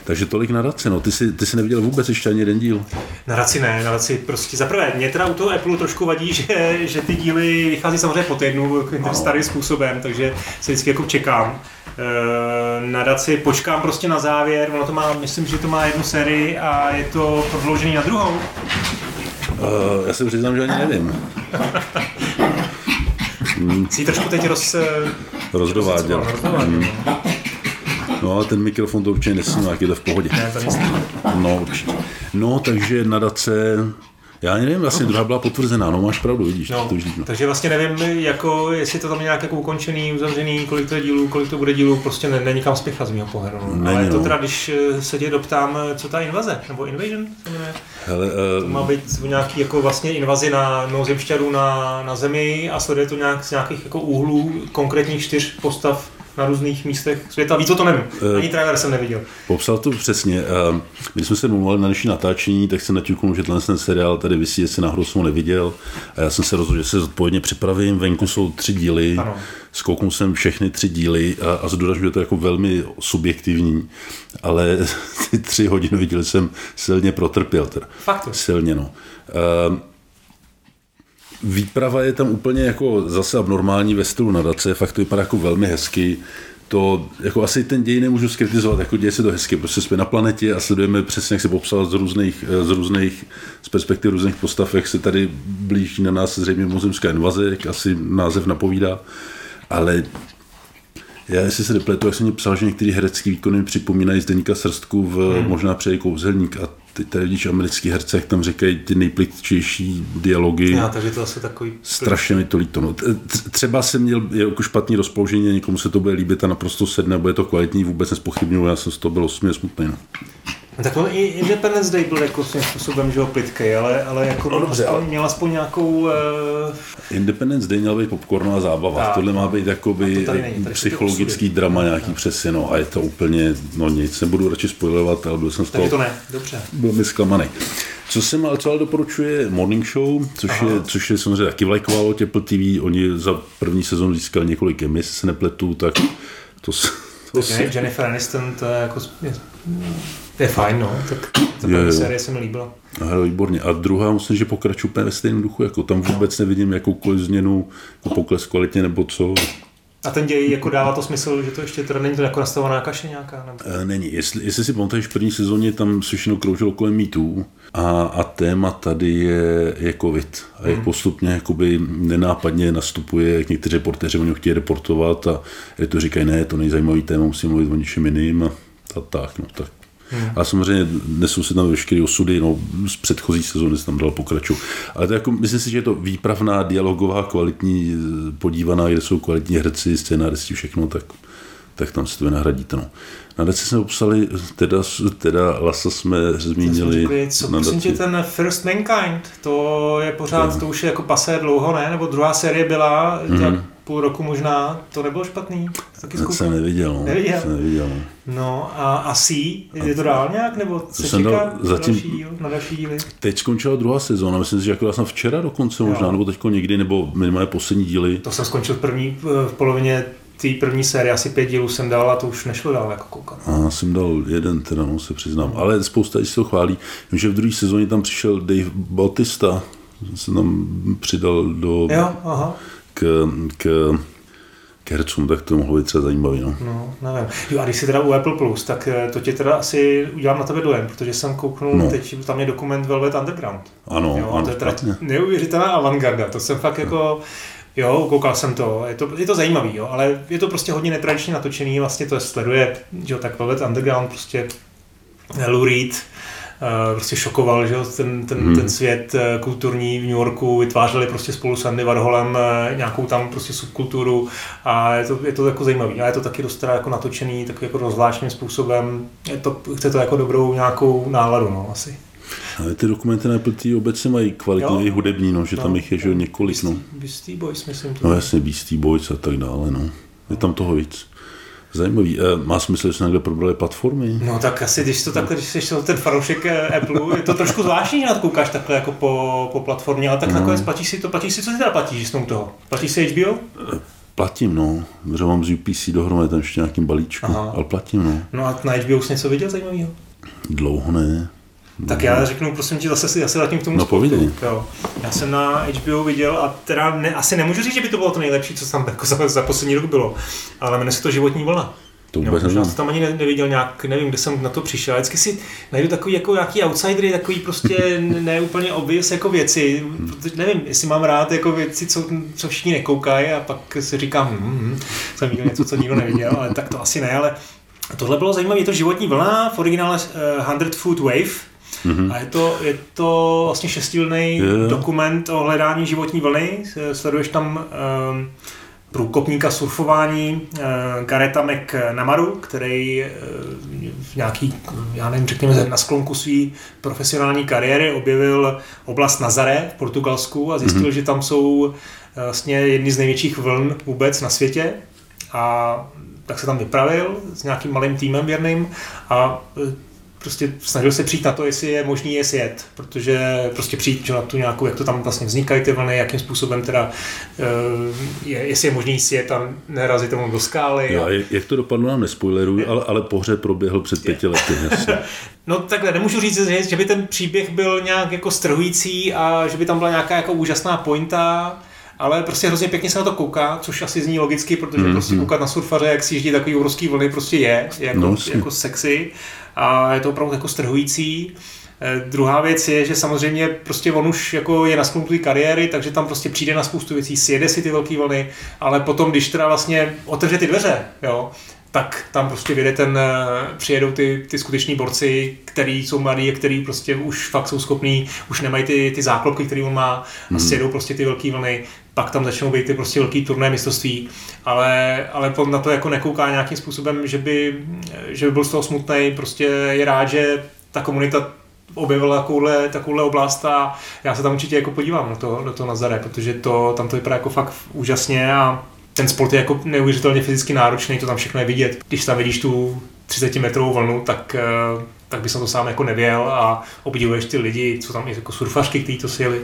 takže tolik nadace, no. Ty jsi, ty jsi neviděl vůbec ještě ani jeden díl. Na Raci ne, na Raci prostě za prvé, mě teda u toho Apple trošku vadí, že, že ty díly vychází samozřejmě po týdnu tím starým způsobem, takže se vždycky jako čekám. E, Na Raci počkám prostě na závěr, ono to má, myslím, že to má jednu sérii a je to prodloužený na druhou. Uh, já se přiznám, že ani nevím. Si ji trošku teď roz... eh, Rozdováděl. rozdováděl. No ale ten mikrofon to určitě nesnímá, jak je to v pohodě. Ne, to No určitě. No takže nadace, já nevím, vlastně druhá byla potvrzená, no máš pravdu, vidíš, No, to už no. takže vlastně nevím, jako, jestli to tam je nějak jako ukončený, uzavřený, kolik to je dílů, kolik to bude dílů, prostě ne, není kam spěchat z mého pohledu. No. Není, Ale to no. teda, když eh, se tě doptám, eh, co ta invaze, nebo invasion jmenuje, Hele, to má uh, být nějaký jako vlastně invazi na mimozemšťanů na, na zemi a sleduje to nějak z nějakých jako úhlů konkrétních čtyř postav na různých místech světa. Víc o to nevím. Eh, Ani trailer jsem neviděl. popsal to přesně. Když jsme se domluvili na dnešní natáčení, tak se naťuknul, že tenhle ten seriál tady vysí, jestli náhodou jsem ho neviděl. A já jsem se rozhodl, že se zodpovědně připravím. Venku jsou tři díly. Ano. Zkouknul jsem všechny tři díly a, a zdůrazňuji, že to je jako velmi subjektivní, ale ty tři hodiny díly jsem silně protrpěl. Teda. Fakt. Silně, no. Uh, výprava je tam úplně jako zase abnormální ve stylu nadace, fakt to vypadá jako velmi hezky. To, jako asi ten děj nemůžu skritizovat, jako děje se to hezky, prostě jsme na planetě a sledujeme přesně, jak se popsal z různých, eh, z různých, z perspektiv různých postav, jak se tady blíží na nás zřejmě mozemská invaze, jak asi název napovídá, ale já, jestli se nepletu, jak jsem mi psal, že některé herecké výkony připomínají Zdeníka Srstku v hmm. možná přeje kouzelník a teď tady vidíš americký herce, jak tam říkají ty nejpličtější dialogy. Já, takže to asi takový... Strašně mi to líto. No. Třeba jsem měl jako špatný rozpoložení, někomu se to bude líbit a naprosto sedne, bude to kvalitní, vůbec nespochybnuju, já jsem z toho byl osmě smutný. No. No, tak on i Independence Day byl jako svým způsobem, že ho plitkej, ale, ale jako No, dobře, aspoň, ale- měl aspoň nějakou... Uh, Independence Day měla být popcornová zábava, Tak, tohle má být jakoby to tady není, tady psychologický osudy. drama nějaký přesně, no, a je to úplně, no nic, nebudu radši spoilovat, ale byl jsem z toho takže to ne, dobře. byl mi zklamaný. Co jsem ale, co ale doporučuje Morning Show, což je, což je samozřejmě taky vlajková loď Apple TV, oni za první sezónu získali několik Emmy, jestli se nepletu, tak to, to Tak si, Jennifer Aniston, to je jako... Je, je fajn, no. Tak ta první série se mi líbila. Hele, výborně. A druhá, musím, že pokračuje úplně ve stejném duchu, jako tam vůbec nevidím jakoukoliv změnu, jako pokles kvalitně nebo co. A ten děj jako dává to smysl, že to ještě teda není to jako nastavená kaše nějaká? Nebo... E, Není. Jestli, jestli si pamatuješ, v první sezóně tam se všechno kroužilo kolem mýtů a, a téma tady je, je covid. A jak postupně jakoby nenápadně nastupuje, jak někteří reportéři o něm chtějí reportovat a je to říkají, ne, to nejzajímavý téma, musím mluvit o něčem jiným a, a tak, no tak. Hmm. A samozřejmě nesou se tam veškeré osudy, no, z předchozí sezóny se tam dal pokračovat. Ale to jako, myslím si, že je to výpravná, dialogová, kvalitní, podívaná, kde jsou kvalitní herci, scénáristi, všechno, tak, tak tam si to vynahradíte. No. Na daci jsme obsali, teda, teda Lasa jsme zmínili. Řekli, co prosím tě, ten First Mankind, to je pořád, to už je jako pasé dlouho, ne? Nebo druhá série byla, mm-hmm. Půl roku možná, to nebylo špatný? Taky To jsem zkoukal? neviděl. No. Neviděl? Jsem neviděl no. No a asi, je to dál nějak, nebo se jsem čeká dal zatím- další díl, na další díly? Teď skončila druhá sezóna, myslím si, že jako jsem včera dokonce možná, Jo. nebo teď někdy, nebo minimálně poslední díly. To jsem skončil v první, v polovině té první série, asi pět dílů jsem dal a to už nešlo dál jako koukat. A já jsem dal jeden, teda, no, se přiznám. Ale spousta lidí se to chválí. Vím, že v druhé sezóně tam přišel Dave Bautista, se tam přidal do, Jo, aha, k, k, k hercům, tak to mohlo být třeba zajímavý. No. no, nevím. Jo a když jsi teda u Apple Plus, tak eh, to tě teda asi udělám na tebe dojem, protože jsem kouknul, No. no. teď tam je dokument Velvet Underground. Ano, jo, ano, to je teda špatně. neuvěřitelná avantgarda, to jsem fakt jako, jo, koukal jsem to, je to, je to zajímavý, jo, ale je to prostě hodně netradičně natočený, vlastně to sleduje, že jo, tak Velvet Underground prostě Lou Reed, prostě šokoval, že ten, ten, Hmm. ten svět eh, kulturní v New Yorku, vytvářeli prostě spolu s Andy Warholem eh, nějakou tam prostě subkulturu a je to, je to jako zajímavý a je to taky dost teda jako natočený takový jako rozvláštním způsobem, je to, chce to jako dobrou nějakou náladu, no, asi. Ale ty dokumenty na Apple TV obecně mají kvalitní Jo. hudební, no, že tam No, jich je že jo, několik. No. Beastie Boys, myslím to. no jasně, Beastie Boys a tak dále. No. Je tam toho víc. Zajímavý. Eh, má smysl, že se někde probrali platformy? No tak asi, když to takhle, když jsi ten fanoušek eh, Apple, je to trošku zvláštní, že koukáš takhle jako po, po platformě, ale tak no. nakonec platíš si to, platíš si, co ty teda platíš s toho? Platíš si HBO? Platím, no. Že mám z UPC dohromady tam ještě nějakým balíčku, Aha. ale platím, no. No a na HBO jsi něco viděl zajímavého? Dlouho ne. Tak já řeknu, prosím tě, zase si zase zatím k tomu no, sportu. Jo. Já jsem na HBO viděl a teda ne, asi nemůžu říct, že by to bylo to nejlepší, co tam jako za, za poslední rok bylo, ale jmenuje se to Životní vlna. To vůbec jo, jsem tam ani neviděl nějak, nevím, kde jsem na to přišel. Vždycky si najdu takový jako nějaký outsidery, takový prostě neúplně obvious jako věci. Protože nevím, jestli mám rád jako věci, co, co všichni nekoukají a pak si říkám, hm, hm, jsem viděl něco, co nikdo neviděl, ale tak to asi ne, ale tohle bylo zajímavé, je to životní vlna, v originále uh, 100 Foot Wave, Mm-hmm. A je to, je to vlastně šestidílný yeah. dokument o hledání životní vlny. Sleduješ tam um, průkopníka surfování uh, Gareta McNamaru, který uh, v nějaký, já nevím, řekněme, na sklonku své profesionální kariéry objevil oblast Nazare v Portugalsku a zjistil, mm-hmm. že tam jsou vlastně jedny z největších vln vůbec na světě. A tak se tam vypravil s nějakým malým týmem věrným a prostě snažil se přijít na to, jestli je možný je sjet, protože prostě přijít na tu nějakou, jak to tam vlastně vznikají ty vlny, jakým způsobem teda, eh, je, jestli je možný sjet a nerazit tomu do skály. Jo, a jak to dopadlo, nám nespoileruju, ale, ale pohřeb proběhl před pěti lety. no takhle, nemůžu říct, že by ten příběh byl nějak jako strhující a že by tam byla nějaká jako úžasná pointa, ale prostě hrozně pěkně se na to kouká, což asi zní logicky, protože mm, prostě koukat na surfaře, jak si jezdí takový obrovský vlny, prostě je jako, no, jako sexy a je to opravdu jako strhující. Eh, druhá věc je, že samozřejmě prostě on už jako je na sklonu kariéry, takže tam prostě přijde na spoustu věcí, sjede si ty velké vlny, ale potom, když teda vlastně otevře ty dveře, jo, tak tam prostě vyjde ten, eh, přijedou ty, ty skuteční borci, který jsou mladí a který prostě už fakt jsou schopní, už nemají ty, ty záklopky, které on má a mhm. sjedou prostě ty velké vlny, pak tam začnou být ty prostě velký turné mistrovství, ale, ale na to jako nekouká nějakým způsobem, že by, že by byl z toho smutný, prostě je rád, že ta komunita objevila takovouhle, takovouhle oblast a já se tam určitě jako podívám do toho, do toho Nazare, protože to, tam to vypadá jako fakt úžasně a ten sport je jako neuvěřitelně fyzicky náročný, to tam všechno je vidět. Když tam vidíš tu 30 metrovou vlnu, tak, tak bys to sám jako nevěl a obdivuješ ty lidi, co tam jako surfařky, kteří to sjeli,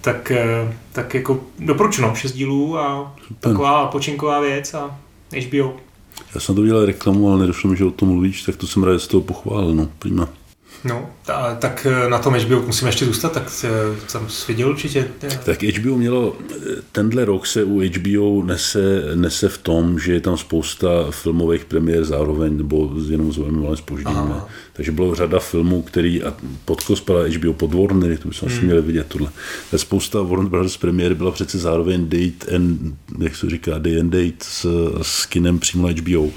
tak, eh, tak jako doporučeno, šest dílů a taková počinková věc a HBO. Já jsem to viděl reklamu, ale nedošlo mi, že o tom mluvíš, tak to jsem rád z toho pochválil, no, prima. No, ta, tak eh, na tom HBO musíme ještě zůstat, tak jsem viděl určitě. Tak HBO mělo, tenhle rok se u HBO nese, nese v tom, že je tam spousta filmových premiér zároveň, nebo jenom s velmi malým spožděním. Takže bylo řada filmů, který a pod spadá HBO pod Warner, to bychom hmm. si měli vidět tohle. Ta spousta Warner Brothers premiéry byla přece zároveň date and, jak se říká, day and date s, s kinem přímo na HBO.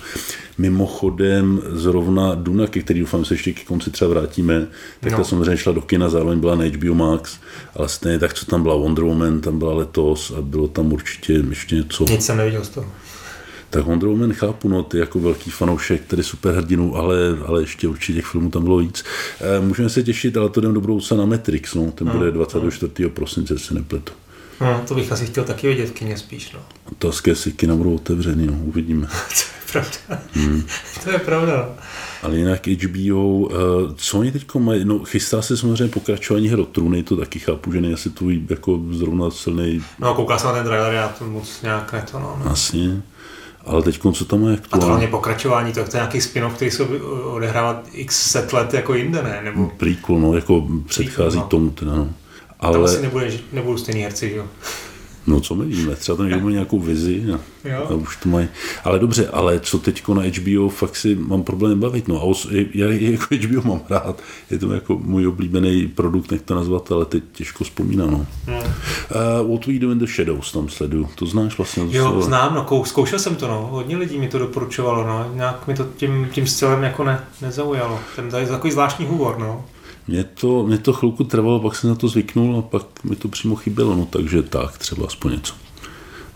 Mimochodem zrovna Duna, ke který doufám se ještě ke konci třeba vrátíme, tak no. ta samozřejmě šla do kina, zároveň byla na HBO Max, ale stejně tak, co tam byla Wonder Woman, tam byla letos a bylo tam určitě ještě něco. Nic jsem neviděl z toho. Tak Wonder Woman chápu, no, ty jako velký fanoušek, tedy superhrdinu, ale, ale ještě určitě těch filmů tam bylo víc. E, můžeme se těšit, ale to jdem do budoucna na Matrix, no, ten no, bude 24. No. prosince, se nepletu. No, to bych asi chtěl taky vidět v kině spíš, no. Otázky, si kina budou otevřený, no, uvidíme. to je pravda. Hmm. to je pravda. Ale jinak HBO, eh, co oni teď mají, no chystá se samozřejmě pokračování hry trůny, to taky chápu, že nejsi tvůj jako zrovna silný. No koukal jsem na ten trailer, já to moc nějak ne to, no. Jasně. Ale teď co tam je aktuálně? A to hlavně pokračování, to je nějaký spin-off, který se odehrává x set let jako jinde, ne? Nebo... Prequel, no, jako předchází no. tomu teda, no. Ale... Tam asi nebude, nebudou stejný herci, jo? No co my víme, třeba tam má nějakou vizi a, a už to mají. Ale dobře, ale co teď na HBO, fakt si mám problém bavit. No a os, já jako HBO mám rád, je to jako můj oblíbený produkt, nech to nazvat, ale teď těžko vzpomínám. No. Hmm. Uh, What We Do in the Shadows tam sledu, to znáš vlastně? Jo, to znám, no, zkoušel jsem to, no, hodně lidí mi to doporučovalo, no, nějak mi to tím, tím stylem jako ne, nezaujalo. Ten je takový zvláštní humor, no. Mě to, mě to chvilku trvalo, pak jsem na to zvyknul a pak mi to přímo chybělo, no takže tak, třeba aspoň něco.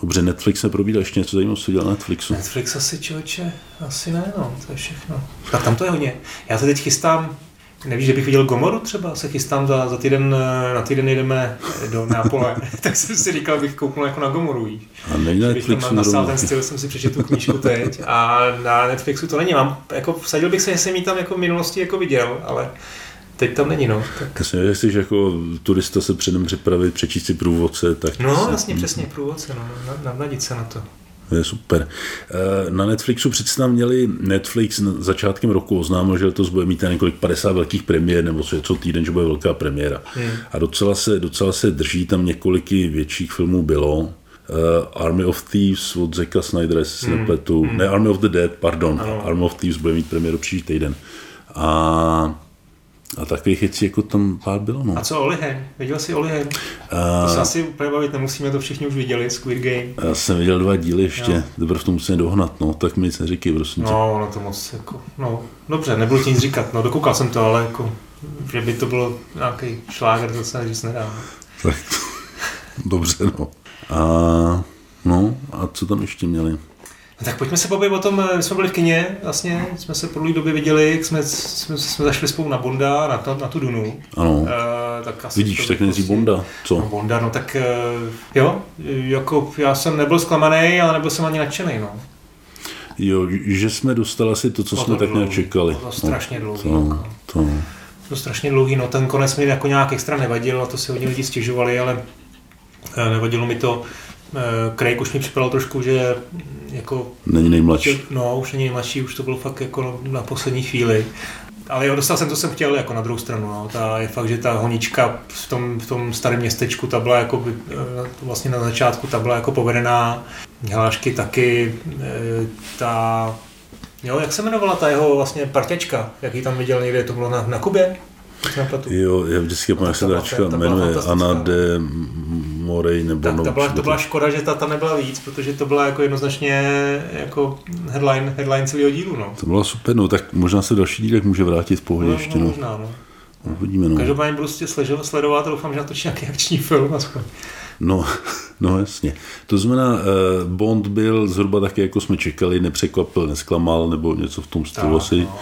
Dobře, Netflix se probídá ještě něco zajímavého, co dělá Netflixu. Netflix asi člověče, asi ne, no, to je všechno. Tak tam to je hodně. Já se teď chystám, Nevíš, že bych viděl Gomoru třeba? Se chystám za, za týden, eh, na týden jedeme do Nápole. tak jsem si říkal, bych kouknul jako na Gomoru, víš. A není na Netflixu na, ten styl, jsem si přečetl tu knížku teď a na Netflixu to není. Mám, jako, vsadil bych se, že jsem ji tam jako v minulosti jako viděl, ale teď tam není, no. Tak... Jasně, jestli jako turista se předem připravit, přečíst si průvodce, tak... No, jasně, přesně, průvodce, no, navnadit se na to. To je super. Eh, na Netflixu přece tam měli Netflix na začátkem roku oznámil, že letos bude mít několik 50 velkých premiér, nebo co týden, že bude velká premiéra. Hmm. A docela se, docela se drží, tam několik větších filmů bylo. Uh, Army of Thieves od Zeka Snydera, jestli se hmm. nepletu. Hmm. Ne, Army of the Dead, pardon. Ano. Army of Thieves bude mít premiéru příští týden. A a takových věcí jako tam pár bylo. No. A co Olihen? Viděl jsi Olihen? Uh, to se asi úplně bavit nemusíme, to všichni už viděli, Squid Game. Já jsem viděl dva díly ještě, teprve v tom musím dohnat, no, tak mi nic neříkej, prosím No, no to moc, jako, no, dobře, nebudu ti nic říkat, no, dokoukal jsem to, ale jako, že by to bylo nějaký šláger, to se říct nedá. No. Tak, dobře, no. A, no, a co tam ještě měli? No tak pojďme se pobavit o tom, my jsme byli v kině, vlastně jsme se po dlouhé době viděli, jak jsme, jsme, jsme zašli spolu na Bonda, na, to, na tu Dunu. Ano, uh, tak asi vidíš, tak nejdřív prostě, Bonda, co? No, Bonda, no tak uh, jo, jako já jsem nebyl zklamaný, ale nebyl jsem ani nadšený, no. Jo, že jsme dostali asi to, co no, jsme to tak nějak čekali. To strašně dlouhý. To, jako. to. to strašně dlouhý, no ten konec mi jako nějak extra nevadil a to si hodně lidi stěžovali, ale eh, nevadilo mi to. Craig už mi připadal trošku, že jako... Není nejmladší. No, už není nejmladší, už to bylo fakt jako na poslední chvíli. Ale jo, dostal jsem to, jsem chtěl jako na druhou stranu. No. Ta, je fakt, že ta honička v tom, v tom starém městečku, ta byla jako, eh, vlastně na začátku, ta byla jako povedená. Hlášky taky, eh, ta, jo, jak se jmenovala ta jeho vlastně parťačka, jaký tam viděl někde, to bylo na, na Kubě? Jo, já vždycky jak se dačka jmenuje Anna de Morej nebo tak, to, byla, to byla škoda, že ta tam nebyla víc, protože to byla jako jednoznačně jako headline, headline celého dílu. No. To bylo super, no tak možná se další dílek může vrátit v pohodě no, ještě. No, možná, no. Uvidíme, no. Každopádně budu prostě sledovat a doufám, že natočí nějaký akční film aspoň. No, no jasně. To znamená, eh, Bond byl zhruba taky, jako jsme čekali, nepřekvapil, nesklamal, nebo něco v tom stylu asi. No,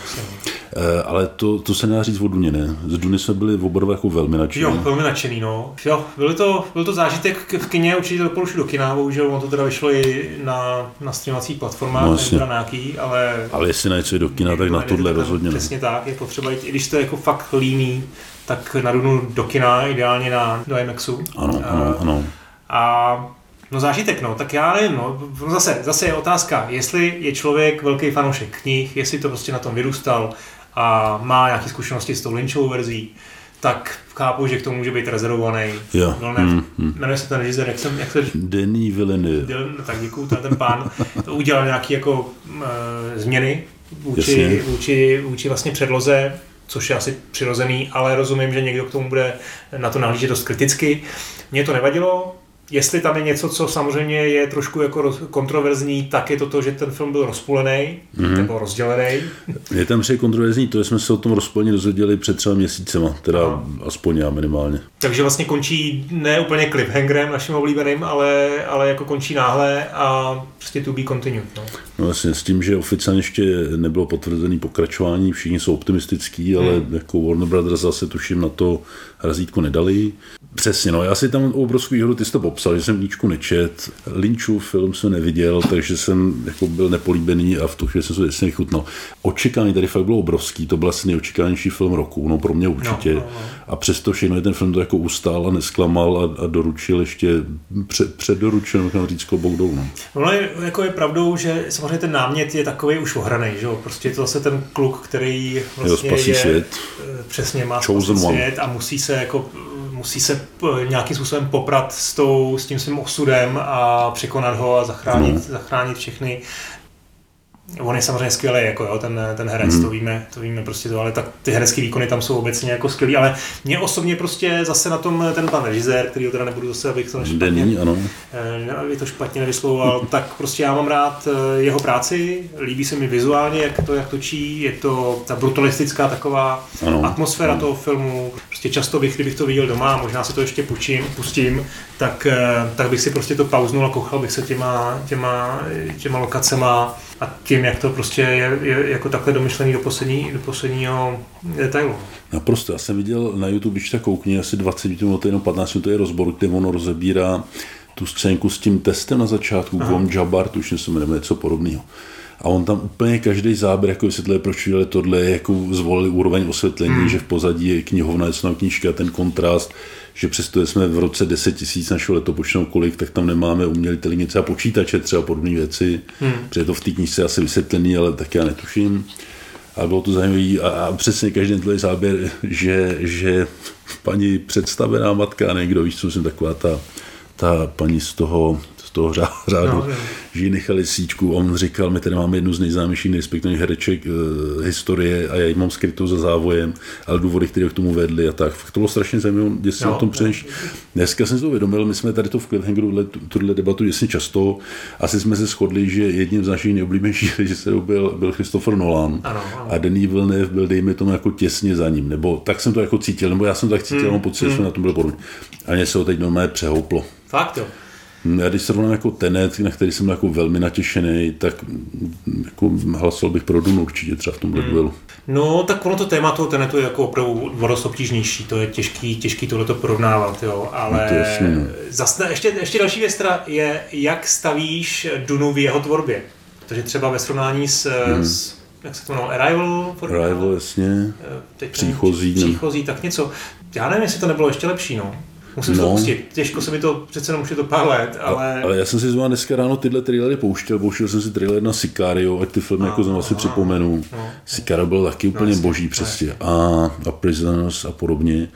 eh, ale to, to se nedá říct o Duně, ne? Z Duny jsme byli oba jako velmi nadšení. Jo, velmi nadšený, no. Jo, byl to, byl to zážitek v kině, určitě to porušil do kina, bohužel on to teda vyšlo i na, na streamacích platformách, no, na nějaký, ale... Ale jestli na něco je do kina, tak na tohle rozhodně Přesně tak, je potřeba jít, i když to je jako fakt líný, tak na Dunu do kina, ideálně na, do IMAXu. Ano, ano, ano. A No zážitek, no, tak já nevím, no, zase, zase je otázka, jestli je člověk velký fanoušek knih, jestli to prostě na tom vyrůstal a má nějaké zkušenosti s tou Lynchovou verzí, tak chápu, že k tomu může být rezervovaný. Jo. No, ne, mm, mm. Jmenuje se ten režisér, jak jsem... Jak se... Denis Villeneuve. No, tak děkuju, ten, ten pán to udělal nějaké jako uh, změny vůči, vůči, vůči vlastně předloze což je asi přirozený, ale rozumím, že někdo k tomu bude na to nahlížet dost kriticky. Mně to nevadilo, Jestli tam je něco, co samozřejmě je trošku jako kontroverzní, tak je to to, že ten film byl rozpulený mm-hmm. nebo rozdělený. Je tam při kontroverzní, to jsme se o tom rozpolení dozvěděli před třeba měsícema, teda no. aspoň já minimálně. Takže vlastně končí ne úplně cliffhangerem naším oblíbeným, ale, ale jako končí náhle a prostě to be continued. No. no vlastně s tím, že oficiálně ještě nebylo potvrzený pokračování, všichni jsou optimistický, ale hmm. jako Warner Brothers zase tuším na to razítko nedali. Přesně, no, já si tam obrovskou výhodu, ty jsi to popsal, že jsem níčku nečet, Lynchův film jsem neviděl, takže jsem jako byl nepolíbený a v tu chvíli jsem se jasně vychutnal. Očekání tady fakt bylo obrovský, to byl asi nejočekávanější film roku, no pro mě určitě. No, no, no. A přesto všechno ten film to jako ustál a nesklamal a, a doručil ještě před, předdoručil, můžu říct klobouk dolů. No. no je, jako je pravdou, že samozřejmě ten námět je takový už ohraný, že jo? Prostě je to zase ten kluk, který vlastně jo, je, svět. Eh, přesně má svět a musí se jako musí se eh, nějakým způsobem poprat s, tou, s tím svým osudem a překonat ho a zachránit, no. zachránit všechny On je samozřejmě skvělý, jako jo, ten, ten herec, mm. to víme, to víme prostě to, ale tak ty herecké výkony tam jsou obecně jako skvělý, ale mě osobně prostě zase na tom ten pan režisér, který ho teda nebudu zase, abych to špatně, Denny, ano. Eh, aby to špatně nevyslovoval, tak prostě já mám rád eh, jeho práci, líbí se mi vizuálně, jak to, jak točí, je to ta brutalistická taková ano. atmosféra ano. toho filmu, prostě často bych, kdybych to viděl doma, možná si to ještě pustím, pustím, tak, eh, tak bych si prostě to pauznul a kochal bych se těma, těma, těma lokacema, a tím, jak to prostě je, je jako takhle domyšlený do, poslední, do posledního detailu. Naprosto. Já jsem viděl na YouTube, když tak koukni, asi 20 minut, jenom 15 minut je rozboru, kde ono rozebírá tu scénku s tím testem na začátku, Gom Jabbar, tuším se jmenuje něco podobného. A on tam úplně každý záběr jako vysvětluje, proč udělali tohle, jako zvolili úroveň osvětlení, hmm. že v pozadí je knihovna, je knížka, ten kontrast, že přesto jsme v roce 10 tisíc našeho letopočnou kolik, tak tam nemáme umělé inteligence a počítače, třeba podobné věci, hmm. protože je to v té knížce asi vysvětlený, ale tak já netuším. A bylo to zajímavé a, a přesně každý ten záběr, že, že paní představená matka, někdo víš, co jsem taková ta, ta paní z toho toho řádu, no, že ji nechali síčku. On říkal, my tady máme jednu z nejznámějších, nejrespektovaných hereček e, historie a já ji mám skrytou za závojem, ale důvody, které k tomu vedly a tak. Fakt to bylo strašně zajímavé, že jsem no, o tom přemýšlel. Dneska jsem si to uvědomil, my jsme tady to v Cliffhangeru tuhle debatu jasně často. Asi jsme se shodli, že jedním z našich nejoblíbenějších režisérů byl, byl Christopher Nolan ano, ano. a Denis Villeneuve byl, dejme tomu, jako těsně za ním. Nebo tak jsem to jako cítil, nebo já jsem to tak cítil, hmm, mám pocit, hmm. že jsme na tom byli podobně. A mě se ho teď normálně přehouplo. Fakt jo. Já když srovnám jako Tenet, na který jsem jako velmi natěšený, tak jako hlasoval bych pro Dunu určitě třeba v tomhle hmm. duelu. No, tak ono to téma toho Tenetu je jako opravdu dost obtížnější, to je těžký, těžký tohleto porovnávat, jo, ale no to jasně, no. zase, ještě, ještě další věc teda je, jak stavíš Dunu v jeho tvorbě, protože třeba ve srovnání s, hmm. s jak se to jmenovalo, Arrival? Arrival, jasně, eh, Teď příchozí. Příchozí, tak něco. Já nevím, jestli to nebylo ještě lepší, no. Musím no. to pustit. Těžko se mi to, přece jenom už je to pár let, ale... Ale já jsem si zrovna dneska ráno tyhle trailery pouštěl, pouštěl jsem si trailer na Sicario, ať ty filmy jako znovu si připomenu. No. Sicario byl taky úplně no, boží přesně. A, a Prisoners a podobně.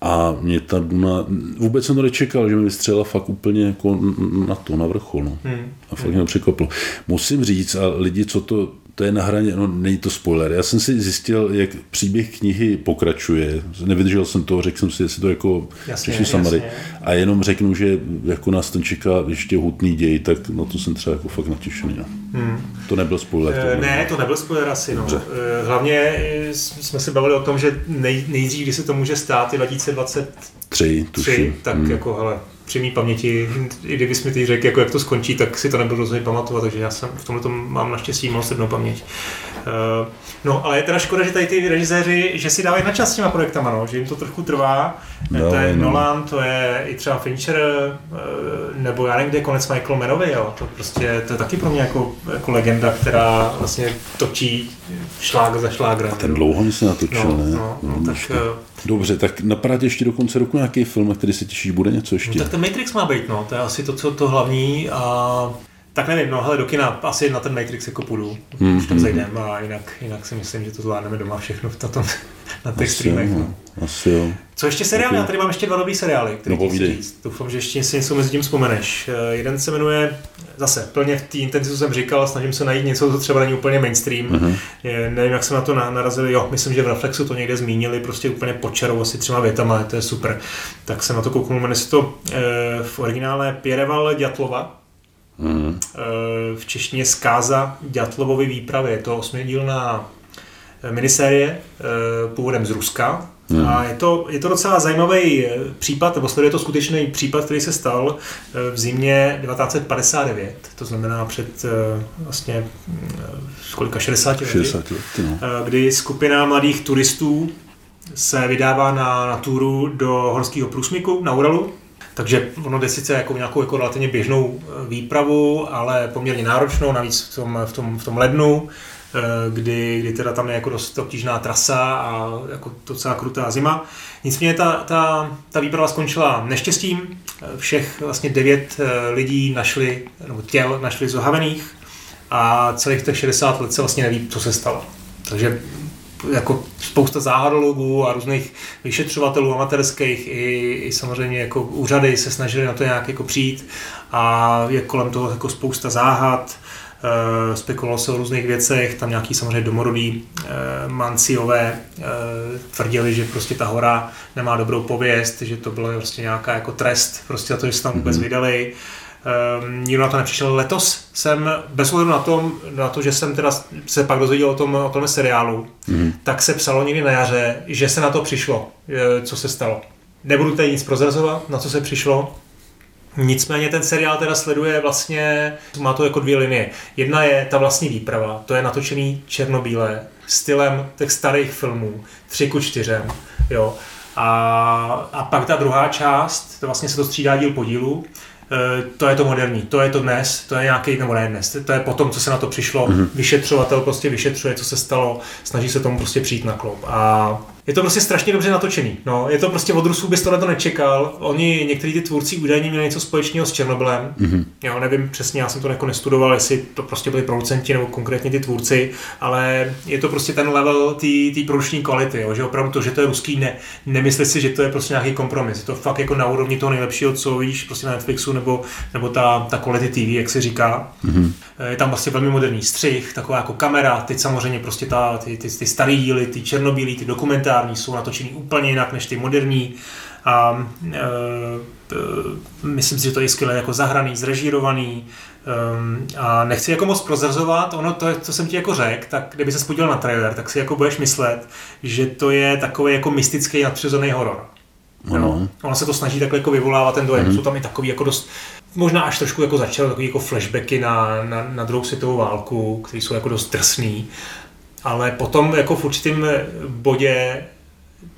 A mě ta Duna, vůbec jsem to nečekal, že mi vystřela fakt úplně jako na to, na vrchol. No. Hmm. A fakt hmm. mě to překvapilo. Musím říct, a lidi, co to to je na hraně, no není to spoiler. Já jsem si zjistil, jak příběh knihy pokračuje. Nevydržel jsem to, řekl jsem si, jestli to jako jasně, samary. A jenom řeknu, že jako nás ten čeká ještě hutný děj, tak na to jsem třeba jako fakt natěšený. No. Hmm. To nebyl spoiler. To eh, ne, to nebyl spoiler asi. No. Eh, hlavně eh, jsme se bavili o tom, že nej, nejdřív, kdy se to může stát, je 2023, tuším. tak hmm. jako hele, při mý paměti, i kdybys mi teď řekl, jako jak to skončí, tak si to nebudu rozhodně pamatovat, takže já jsem v tomhle tom mám naštěstí moc sednou paměť. Uh, no, ale je teda škoda, že tady ty režiséři, že si dávají na čas s těma projektama, no, že jim to trochu trvá. No, to je no. Nolan, to je i třeba Fincher, uh, nebo já nevím, kde je konec Michael Manovi, jo. To prostě, to je taky pro mě jako, jako legenda, která vlastně točí šlág za šlágrem. A ten dlouho se natočil, no, ne? No, no, no tak, Dobře, tak napadá ještě do konce roku nějaký film, který se těší, bude něco ještě? No, tak ten Matrix má být, no, to je asi to, co to hlavní a tak nevím, no hele, do kina asi na ten Matrix jako půjdu, hmm, už tam hmm. zajdem a jinak, jinak si myslím, že to zvládneme doma všechno v tom, na těch streamech. No. Asi jo. Co ještě seriály? Já tady mám ještě dva dobrý seriály, které no, říct. Doufám, že ještě si něco mezi tím vzpomeneš. Eh, jeden se jmenuje, zase plně v té intenzitu jsem říkal, snažím se najít něco, co třeba není úplně mainstream. Uh-huh. Je, nevím, jak jsme na to narazili. Jo, myslím, že v Reflexu to někde zmínili, prostě úplně počarou asi třema větama, to je super. Tak jsem na to kouknul, jmenuje se to e, v originále Pierreval Djatlova, Mm. V češtině Zkáza Ďatlovovy výpravy. Je to osmidílná eh, minisérie eh, původem z Ruska. Mm. A je to, je to docela zajímavý případ, nebo sleduje to skutečný případ, který se stal v zimě 1959, to znamená před vlastně kolika 60 lety, 60 let no. kdy skupina mladých turistů se vydává na, na túru do horského průsmyku na Uralu takže ono jde sice jako nějakou jako relativně běžnou eh, výpravu, ale poměrně náročnou, navíc v tom, v tom, v tom lednu, eh, kdy, kdy teda tam je jako dost obtížná trasa a jako docela krutá zima. Nicméně ta, ta, ta výprava skončila neštěstím. Eh, všech vlastně devět lidí našli, nebo těl našli zohavených a celých těch 60 let se vlastně neví, co se stalo. Takže jako spousta záhadologů a různých vyšetřovatelů amatérských i, i samozřejmě jako úřady se snažili na to nějak jako přijít a je kolem toho jako spousta záhad, e, spekulovalo se o různých věcech, tam nějaký samozřejmě domorodí e, manciové e, tvrdili, že prostě ta hora nemá dobrou pověst, že to bylo prostě nějaká jako trest prostě za to, že se tam vůbec mm-hmm. vydali. Um, nikdo na to nepřišel. Letos jsem, bez ohledu na, tom, na to, že jsem teda se pak dozvěděl o tom, o tom seriálu, mm. tak se psalo někdy na jaře, že se na to přišlo, co se stalo. Nebudu tady nic prozrazovat, na co se přišlo. Nicméně ten seriál teda sleduje vlastně, má to jako dvě linie. Jedna je ta vlastní výprava, to je natočený černobíle, stylem těch starých filmů, tři ku čtyřem, jo. A, a pak ta druhá část, to vlastně se to střídá díl po dílu, to je to moderní, to je to dnes, to je nějaký, nebo ne dnes, to je potom, co se na to přišlo, mm-hmm. vyšetřovatel prostě vyšetřuje, co se stalo, snaží se tomu prostě přijít na klop. A je to prostě strašně dobře natočený. No, je to prostě od Rusů bys to nečekal. Oni, někteří ty tvůrci údajně měli něco společného s Černobylem. Mm-hmm. Jo, nevím přesně, já jsem to jako nestudoval, jestli to prostě byli producenti nebo konkrétně ty tvůrci, ale je to prostě ten level té produční kvality, jo, že opravdu to, že to je ruský, ne, nemyslí si, že to je prostě nějaký kompromis. Je to fakt jako na úrovni toho nejlepšího, co vidíš prostě na Netflixu nebo, nebo ta, ta quality TV, jak se říká. Mm-hmm. Je tam vlastně velmi moderní střih, taková jako kamera, teď samozřejmě prostě ta, ty, ty, ty starý díly, ty černobílí, ty dokumentáře, legendární, jsou natočený úplně jinak než ty moderní. A e, e, myslím si, že to je skvěle jako zahraný, zrežírovaný. Um, a nechci jako moc prozrazovat, ono to, co jsem ti jako řekl, tak kdyby se spodil na trailer, tak si jako budeš myslet, že to je takový jako mystický nadpřirozený horor. No. Ono se to snaží takhle jako vyvolávat ten dojem. Mm. Jsou tam i takový jako dost, možná až trošku jako začalo takový jako flashbacky na, na, na druhou světovou válku, které jsou jako dost drsný ale potom jako v určitém bodě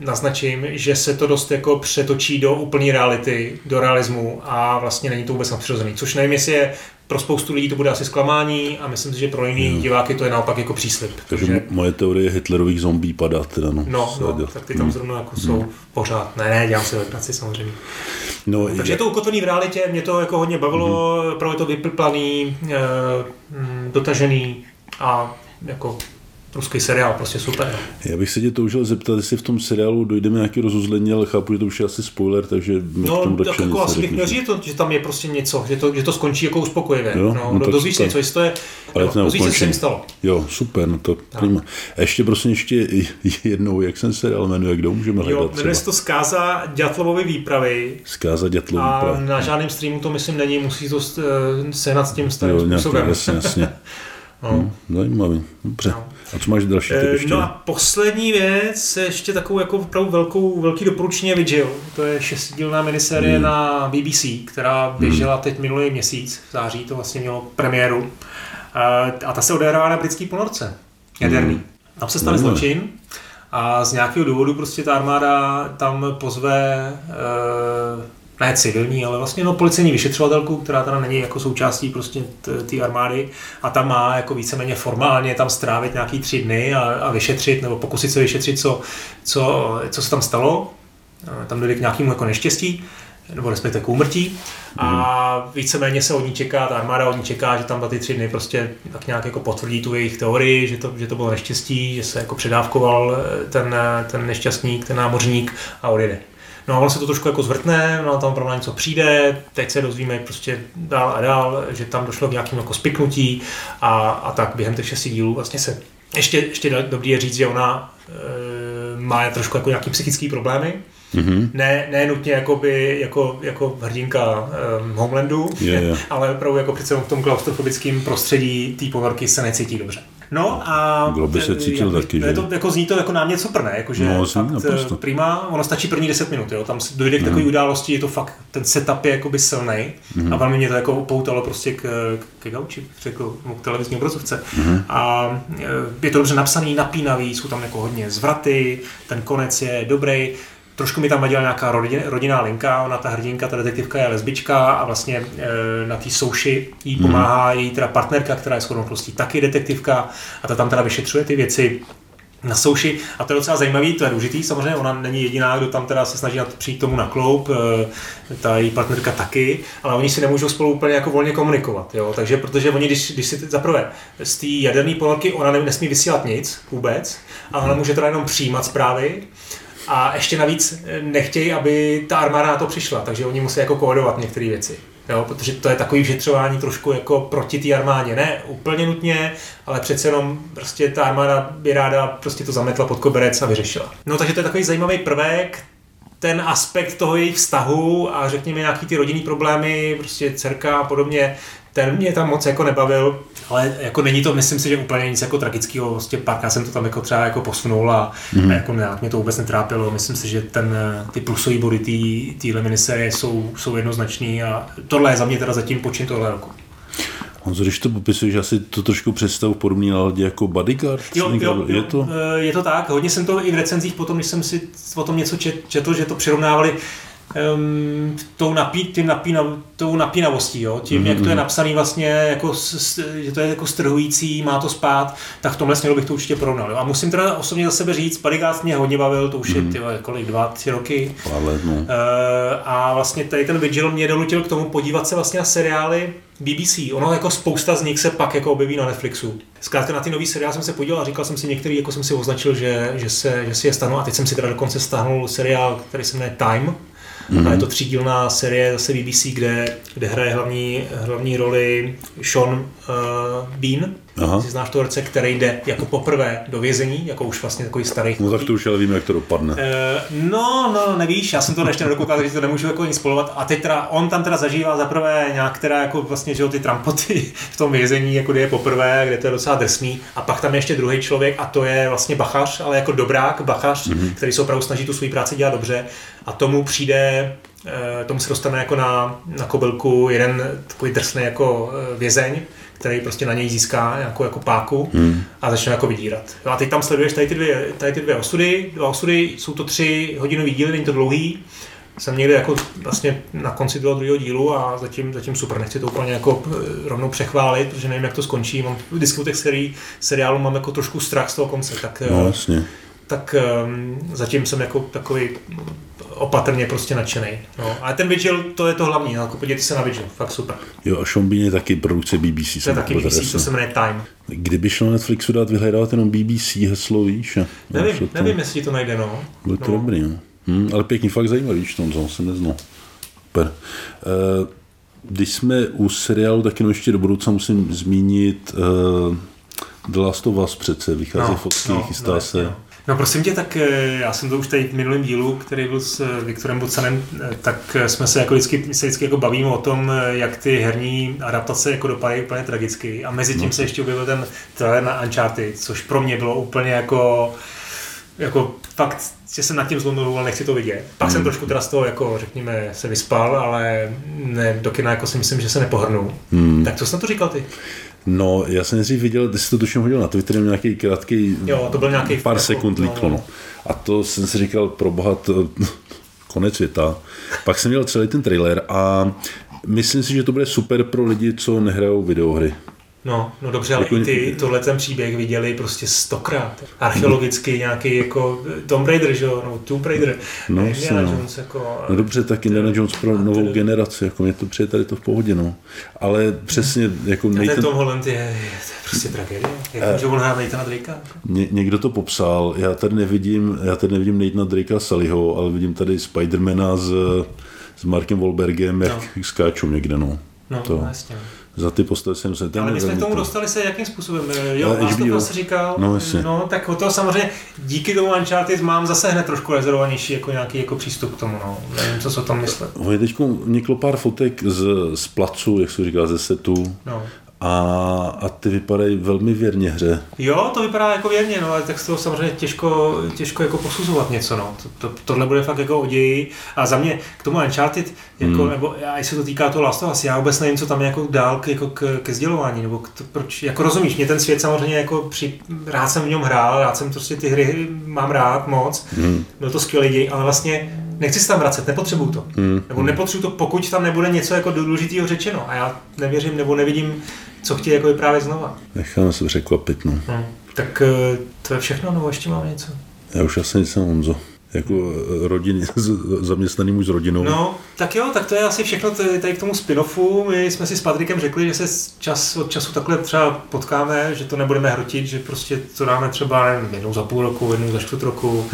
naznačím, že se to dost jako přetočí do úplné reality, do realismu a vlastně není to vůbec napřirozený. Což nevím, jestli je pro spoustu lidí to bude asi zklamání a myslím si, že pro jiný no. diváky to je naopak jako příslip. Takže protože... moje teorie Hitlerových zombí padá teda. No, no, no tak ty tam hmm. zrovna jako jsou hmm. pořád. Ne, ne, dělám si legraci samozřejmě. No, Takže je to ukotvený v realitě, mě to jako hodně bavilo, hmm. je to vyplplaný, e, dotažený a jako ruský seriál, prostě super. Já bych se tě toužil zeptat, jestli v tom seriálu dojdeme nějaký rozuzlení, ale chápu, že to už je asi spoiler, takže no, k tomu tak jako asi bych měl říct, to, že tam je prostě něco, že to, že to skončí jako uspokojivě. Jo? No, no, dozvíš něco, jestli to je, ale no, dozvíš se, co se jim stalo. Jo, super, no to prima. A ještě prosím ještě jednou, jak jsem seriál jmenuje, kdo můžeme hledat Jo, jmenuje se to Zkáza Ďatlovovy výpravy. Zkáza Ďatlovy výpravy. A na žádném streamu to myslím není, musí to eh, sehnat s tím starým jo, způsobem. Jasně, jasně. no. Hmm, zajímavý, dobře. No. A co máš další eh, ještě? No a poslední věc, ještě takovou jako opravdu velkou, velký doporučení Vigil. To je šestidílná miniserie hmm. na BBC, která běžela hmm. teď minulý měsíc, v září to vlastně mělo premiéru. Eh, a ta se odehrává na britský ponorce, jaderný. Hmm. Tam se stane zločin a z nějakého důvodu prostě ta armáda tam pozve eh, ne civilní, ale vlastně no, policejní vyšetřovatelku, která teda není jako součástí prostě té armády a tam má jako víceméně formálně tam strávit nějaký tři dny a, a vyšetřit nebo pokusit se vyšetřit, co, co, co se tam stalo. Tam dojde k nějakému jako neštěstí nebo respektive k úmrtí. A mhm. víceméně se od ní čeká, ta armáda od ní čeká, že tam za ty tři dny prostě tak nějak jako potvrdí tu jejich teorii, že to, že to bylo neštěstí, že se jako předávkoval ten, ten nešťastník, ten námořník a odjede. No a ono se to trošku jako zvrtne, no a tam opravdu něco přijde, teď se dozvíme prostě dál a dál, že tam došlo k nějakému jako spiknutí a, a tak během těch šesti dílů vlastně se ještě, ještě dobrý je říct, že ona e, má trošku jako nějaký psychický problémy, Mm-hmm. Ne, ne nutně jakoby, jako, jako hrdinka um, Homelandu, yeah, yeah. ale opravdu jako přece v tom klaustrofobickém prostředí té ponorky se necítí dobře. No a... Bylo by se cítil je, taky, že? To, jako zní to jako námět super, ne? Jako, že no, fakt, naprosto. prima, ono stačí první 10 minut, jo? tam dojde k takové mm. události, je to fakt, ten setup je jakoby silný mm. a velmi mě to jako upoutalo prostě k, k gauči, řekl, k televizní obrazovce. Mm. A e, je to dobře napsaný, napínavý, jsou tam jako hodně zvraty, ten konec je dobrý, Trošku mi tam vadila nějaká rodin, rodinná linka, ona ta hrdinka, ta detektivka je lesbička a vlastně e, na té souši jí mhm. pomáhá mm. její teda partnerka, která je shodnou taky detektivka a ta tam teda vyšetřuje ty věci na souši a to je docela zajímavý, to je důležitý, samozřejmě ona není jediná, kdo tam teda se snaží přijít tomu na kloup, e, ta její partnerka taky, ale oni si nemůžou spolu úplně jako volně komunikovat, jo? takže protože oni, když, když si zaprvé z té jaderné ponorky ona nesmí vysílat nic vůbec, ale ona může teda jenom přijímat zprávy a ještě navíc eh, nechtějí, aby ta armáda na to přišla, takže oni musí jako kódovat některé věci. Jo, protože to je takový vyšetřování trošku jako proti té armádě. Ne úplně nutně, ale přece jenom prostě ta armáda by ráda prostě to zametla pod koberec a vyřešila. No takže to je takový zajímavý prvek, ten aspekt toho jejich vztahu a řekněme nějaký ty rodinný problémy, prostě dcerka a podobně, ten mě tam moc jako nebavil, ale jako není to, myslím si, že úplně nic jako tragického, prostě párkrát jsem to tam jako třeba jako posunul a, mm. a jako nějak mě to vůbec netrápilo, myslím si, že ten, ty plusové body téhle miniserie jsou, jsou jednoznačný a tohle je za mě teda zatím počin tohle roku. Honzo, když to popisuješ, asi to trošku představu podobný na lidi jako Bodyguard? Jo, jo, je, to? Eh, je to tak. Hodně jsem to i v recenzích potom, když jsem si o tom něco četl, že to přirovnávali um, tou, napí, tím napínav, tou napínavostí, jo? tím, mm-hmm. jak to je mhm. napsané vlastně, jako, že to je jako strhující, má to spát, tak v tomhle směru bych to určitě porovnal. Jo? A musím teda osobně za sebe říct, Bodyguard mě hodně bavil, to už mm-hmm. je tyhle, mhm. kolik, dva, tři roky. Ale, no. uh, a vlastně tady ten Vigil mě donutil k tomu podívat se vlastně na seriály BBC. Ono jako spousta z nich se pak jako objeví na Netflixu. Zkrátka na ty nový seriál jsem se podíval a říkal jsem si některý, jako jsem si označil, že, že, se, že si je stanu a teď jsem si teda dokonce stáhnul seriál, který se jmenuje Time, Mm-hmm. A je to třídílná série zase BBC, kde, kde hraje hlavní, hlavní roli Sean uh, Bean, Aha. Si znáš herce, který jde jako poprvé do vězení, jako už vlastně takový starý. No tak to už ale víme, jak to dopadne. Uh, no, no, nevíš, já jsem to ještě nedokoukal, takže to nemůžu jako nic spolovat. A teď teda, on tam teda zažívá zaprvé nějak teda jako vlastně, že ty trampoty v tom vězení, jako kde je poprvé, kde to je docela drsný. A pak tam je ještě druhý člověk a to je vlastně bachař, ale jako dobrák, bachař, mm-hmm. který se opravdu snaží tu svou práci dělat dobře. A tomu přijde tomu se dostane jako na, na kobylku jeden takový drsný jako eh, vězeň, který prostě na něj získá nějakou jako páku hmm. a začne jako vydírat. A teď tam sleduješ tady ty dvě, tady ty dvě osudy, dva osudy, jsou to tři hodinový díly, není to dlouhý, jsem někde jako vlastně na konci toho druhého dílu a zatím, zatím super, nechci to úplně jako eh, rovnou přechválit, protože nevím, jak to skončí. Mám vždycky u těch serií, seriálu mám jako trošku strach z toho konce, tak, no, jasně. tak um, zatím jsem jako takový opatrně prostě nadšený. No. Ale ten Vigil, to je to hlavní, no. podívejte se na Vigil, fakt super. Jo, a Sean Bean je taky produkce BBC. To je taky BBC, to se jmenuje Time. Kdyby šlo na Netflixu dát vyhledávat jenom BBC heslo, víš? A nevím, to... nevím, jestli to najde, no. Bylo to no. dobrý, no. Hm, ale pěkný, fakt zajímavý, víš, to jsem neznal. Super. Uh, když jsme u seriálu, tak jenom ještě do budoucna musím zmínit uh, The Last of Us přece, vychází no, fotky, no, chystá no, se. No No prosím tě, tak eh, já jsem to už tady v minulém dílu, který byl s eh, Viktorem Bocanem, eh, tak jsme se jako vždycky, se vždycky jako bavíme o tom, jak ty herní adaptace jako dopadají úplně tragicky. A mezi tím no. se ještě objevil ten trailer na Uncharted, což pro mě bylo úplně jako jako fakt, že jsem nad tím zlomil, ale nechci to vidět. Pak mm. jsem trošku teda z toho, jako řekněme, se vyspal, ale ne, do kina jako si myslím, že se nepohrnu. Mm. Tak co jsi na to říkal ty? No, já jsem nejdřív viděl, ty jsi to tuším hodil na Twitter, nějaký krátký, jo, to byl nějaký pár jako, sekund líklo, no. A to jsem si říkal, pro boha, to, konec světa. Pak jsem měl celý ten trailer a myslím si, že to bude super pro lidi, co nehrajou videohry. No, no dobře, ale jako, ty tohle ten příběh viděli prostě stokrát. Archeologicky nějaký jako Tomb Raider, že jo, no Tomb Raider, no, Indiana no. Jones jako... No dobře, tak Indiana Jones pro novou tedy... generaci, jako mě to přijde tady to v pohodě, no. Ale přesně, jako... A ten Tom Holland je, je, to je prostě tragédie. Jak uh, může on hrát Nathana Drakea? Ně, někdo to popsal, já tady nevidím, já tady nevidím Nathana Drakea Sullyho, ale vidím tady Spidermana s, s Markem Wahlbergem, jak no. skáčou někde, no. No, to. jasně za ty postavy jsem se ten Ale my jsme k tomu dostali se jakým způsobem? Jo, Last of Us říkal, no, no, tak o to samozřejmě díky tomu Uncharted mám zase hned trošku rezervovanější jako nějaký jako přístup k tomu, no. Nevím, co se o tom myslet. Teď vzniklo pár fotek z, z placu, jak se říká, ze setu. No a, a ty vypadají velmi věrně hře. Jo, to vypadá jako věrně, no, ale tak z toho samozřejmě těžko, těžko jako posuzovat něco, no. To, to, tohle bude fakt jako o ději. A za mě k tomu Uncharted, jako, hmm. nebo a se to týká toho Last of Us, já vůbec nevím, co tam je jako dál k, jako k, ke sdělování, nebo k, to, proč, jako rozumíš, mě ten svět samozřejmě jako při, rád jsem v něm hrál, rád jsem prostě ty hry mám rád moc, hmm. byl to skvělý děj, ale vlastně nechci se tam vracet, nepotřebuju to. Hmm. Nebo nepotřebuju to, pokud tam nebude něco jako důležitého řečeno. A já nevěřím nebo nevidím co chtějí jako vyprávět znova. Necháme se překvapit, no. Hmm. Tak eh, to je všechno, nebo ještě máme něco? Já už asi nic nemám, Honzo jako rodiny, zaměstnaný muž s rodinou. No, tak jo, tak to je asi všechno tady k tomu spin-offu. My jsme si s Patrikem řekli, že se čas od času takhle třeba potkáme, že to nebudeme hrotit, že prostě to dáme třeba nevím, jednou za půl roku, jednou za čtvrt roku,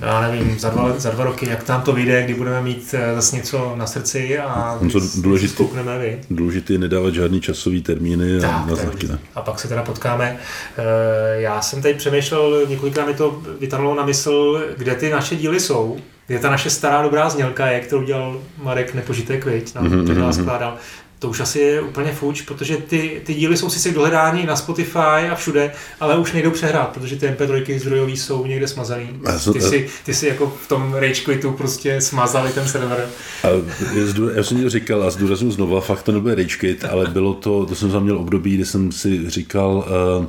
já nevím, za dva, za dva roky, jak tam to vyjde, kdy budeme mít eh, zase něco na srdci a to důležité, vy. Důležité je nedávat žádný časový termíny tak, a, na a pak se teda potkáme. Eh, já jsem tady přemýšlel, několikrát mi to vytanulo na mysl, kde ty naše díly jsou, kde ta naše stará dobrá znělka je, kterou dělal Marek Nepožitek, viď, nám mm-hmm. to skládal. to už asi je úplně fuč, protože ty, ty díly jsou sice k dohledání na Spotify a všude, ale už nejdou přehrát, protože ty MP3 zdrojový jsou někde smazaný. Ty si, ty si jako v tom rage quitu prostě smazali ten server. A já jsem to říkal a zdůraznu znova, fakt to nebyl rage quit, ale bylo to, to jsem měl období, kdy jsem si říkal, uh,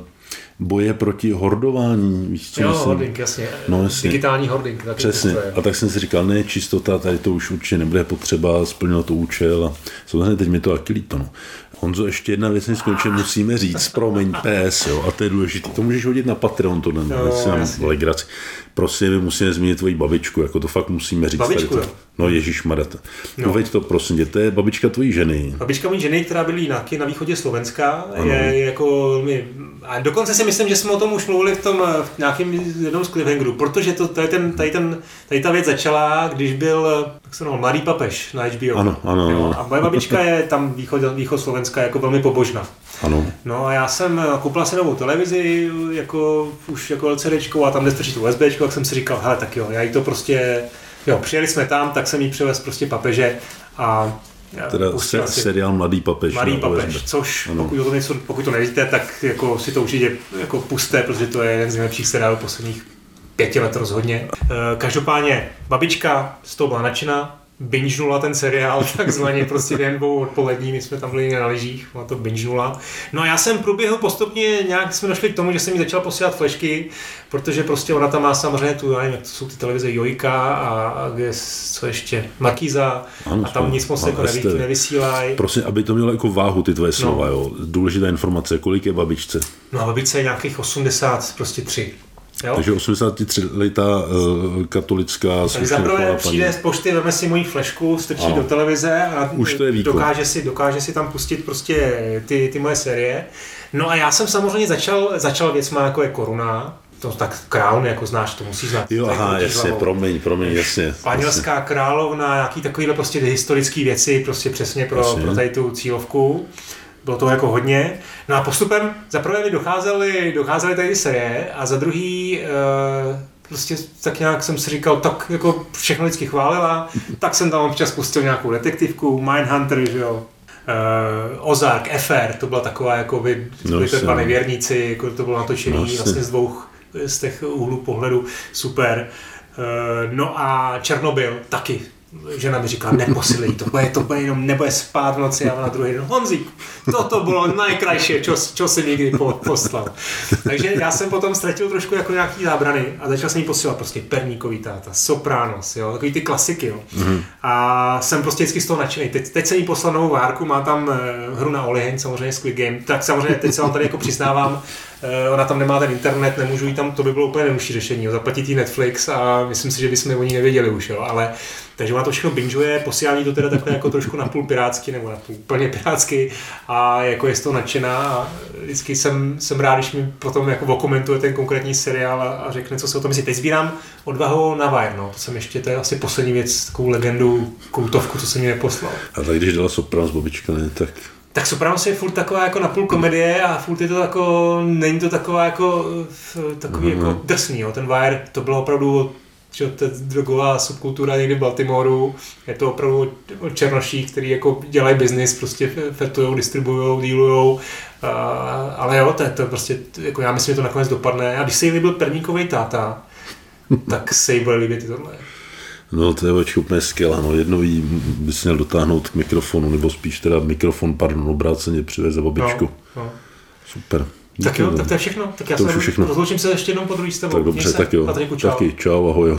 boje proti hordování. Víš, co jo, myslím? hoarding, jasně. No, jasně. Digitální hoarding. Taky Přesně. A tak jsem si říkal, ne, čistota, tady to už určitě nebude potřeba, splnilo to účel a samozřejmě teď mi to taky líto. No. Honzo, ještě jedna věc, než skončím, musíme říct, promiň, PS, jo, a to je důležité. To můžeš hodit na Patreon, to no, legraci. Prosím, my musíme zmínit tvoji babičku, jako to fakt musíme říct. Babičku, tady to. No Ježíš Marata. No. Uveď to prosím tě, to je babička tvojí ženy. Babička mojí ženy, která bydlí na, na východě Slovenska, ano. je jako velmi... A dokonce si myslím, že jsme o tom už mluvili v tom v nějakém jednom z cliffhangerů, protože to, tady, ten, tady, ten, tady ta věc začala, když byl jak se jmenoval, Mladý papež na HBO. Ano, ano, ano. A moje babička je tam východ, východ Slovenska jako velmi pobožná. Ano. No a já jsem koupila si novou televizi, jako už jako LCDčkou a tam nestrčí tu USB, tak jsem si říkal, hele tak jo, já jí to prostě Jo, přijeli jsme tam, tak jsem jí přivez prostě papeže a Teda se, si seriál Mladý papež. Mladý papež, což ano. pokud to, něco, pokud to nevíte, tak jako si to určitě jako puste, protože to je jeden z nejlepších seriálů posledních pěti let rozhodně. Eh, každopádně babička z toho byla nadšená, bingenula ten seriál, takzvaně prostě den dvou odpolední, my jsme tam byli na lyžích, ona to bingenula. No a já jsem průběhu postupně nějak jsme došli k tomu, že jsem mi začal posílat flešky, protože prostě ona tam má samozřejmě tu, já nevím, jak to jsou ty televize Jojka a, a kde, co ještě, Makiza ano, a tam nic moc jako nevysílají. Prosím, aby to mělo jako váhu ty tvoje slova, no. jo. Důležitá informace, kolik je babičce? No a babičce je nějakých 80, prostě 3. Jo? Takže 83 letá uh, katolická Tak zaprvé přijde z pošty, veme si moji flešku, strčí ano. do televize a Už to je dokáže, si, dokáže si tam pustit prostě ty, ty moje série. No a já jsem samozřejmě začal, začal věcma jako je koruna, to tak Crown, jako znáš, to musíš znát. Jo, aha, jasně, hlavou. promiň, promiň, jasně. Španělská jasně. královna, nějaký takovýhle prostě historické věci, prostě přesně pro, jasně. pro tady tu cílovku bylo to jako hodně. No a postupem za prvé mi docházely, docházely tady série a za druhý e, prostě tak nějak jsem si říkal, tak jako všechno vždycky chválila, tak jsem tam občas pustil nějakou detektivku, Mindhunter, že jo, uh, Ozark, FR, to byla taková jako vy, no, byli no, věrníci, jako to bylo natočený no, vlastně z dvou z těch úhlů pohledu, super. Uh, no a Černobyl taky žena mi říká, neposilej to, bude, to bude jenom, nebude spát v noci a na druhý den, Honzík, toto bylo nejkrajší, čo, čo si někdy poslal. Takže já jsem potom ztratil trošku jako nějaký zábrany a začal jsem jí posílat prostě Perníkový táta, Sopranos, jo, takový ty klasiky, jo. Mm-hmm. A jsem prostě vždycky z toho nadšený. Teď, teď jsem jí poslal novou várku, má tam uh, hru na Oliheň, samozřejmě Squid Game, tak samozřejmě teď se vám tady jako přiznávám, ona tam nemá ten internet, nemůžu jí tam, to by bylo úplně nejlepší řešení, jo, zaplatit jí Netflix a myslím si, že bychom o ní nevěděli už, jo, ale takže ona to všechno bingeuje, posílá to teda takhle jako trošku napůl pirátsky nebo napůl úplně pirátsky a jako je z toho nadšená a vždycky jsem, jsem rád, když mi potom jako okomentuje ten konkrétní seriál a, a řekne, co se o tom myslí. Teď sbírám odvahu na Wire, no. To jsem ještě, to je asi poslední věc, takovou legendu, kultovku, co jsem mi neposlal. A tak když dala Sopranos Bobička, ne, tak tak Sopranos je furt taková jako napůl komedie a furt je to jako, není to taková jako, takový mm. jako drsný, jo. Ten Wire, to bylo opravdu že ta drogová subkultura někdy v Baltimoru, je to opravdu černoší, který jako dělají biznis, prostě fetujou, distribuujou, dílujou, uh, ale jo, to je to prostě, jako já myslím, že to nakonec dopadne. A když se jí líbil perníkový táta, tak se jí bude líbit i tohle. No to je oči úplně skvělá, no jednou jí bys měl dotáhnout k mikrofonu, nebo spíš teda mikrofon, pardon, obráceně přiveze babičku. No, no. Super. Tak jo, tak to je všechno. Tak já to se všechno. rozloučím se ještě jednou po druhý s tebou. Tak dobře, tak jo. Patriku, čau. Taky, čau, ahoj.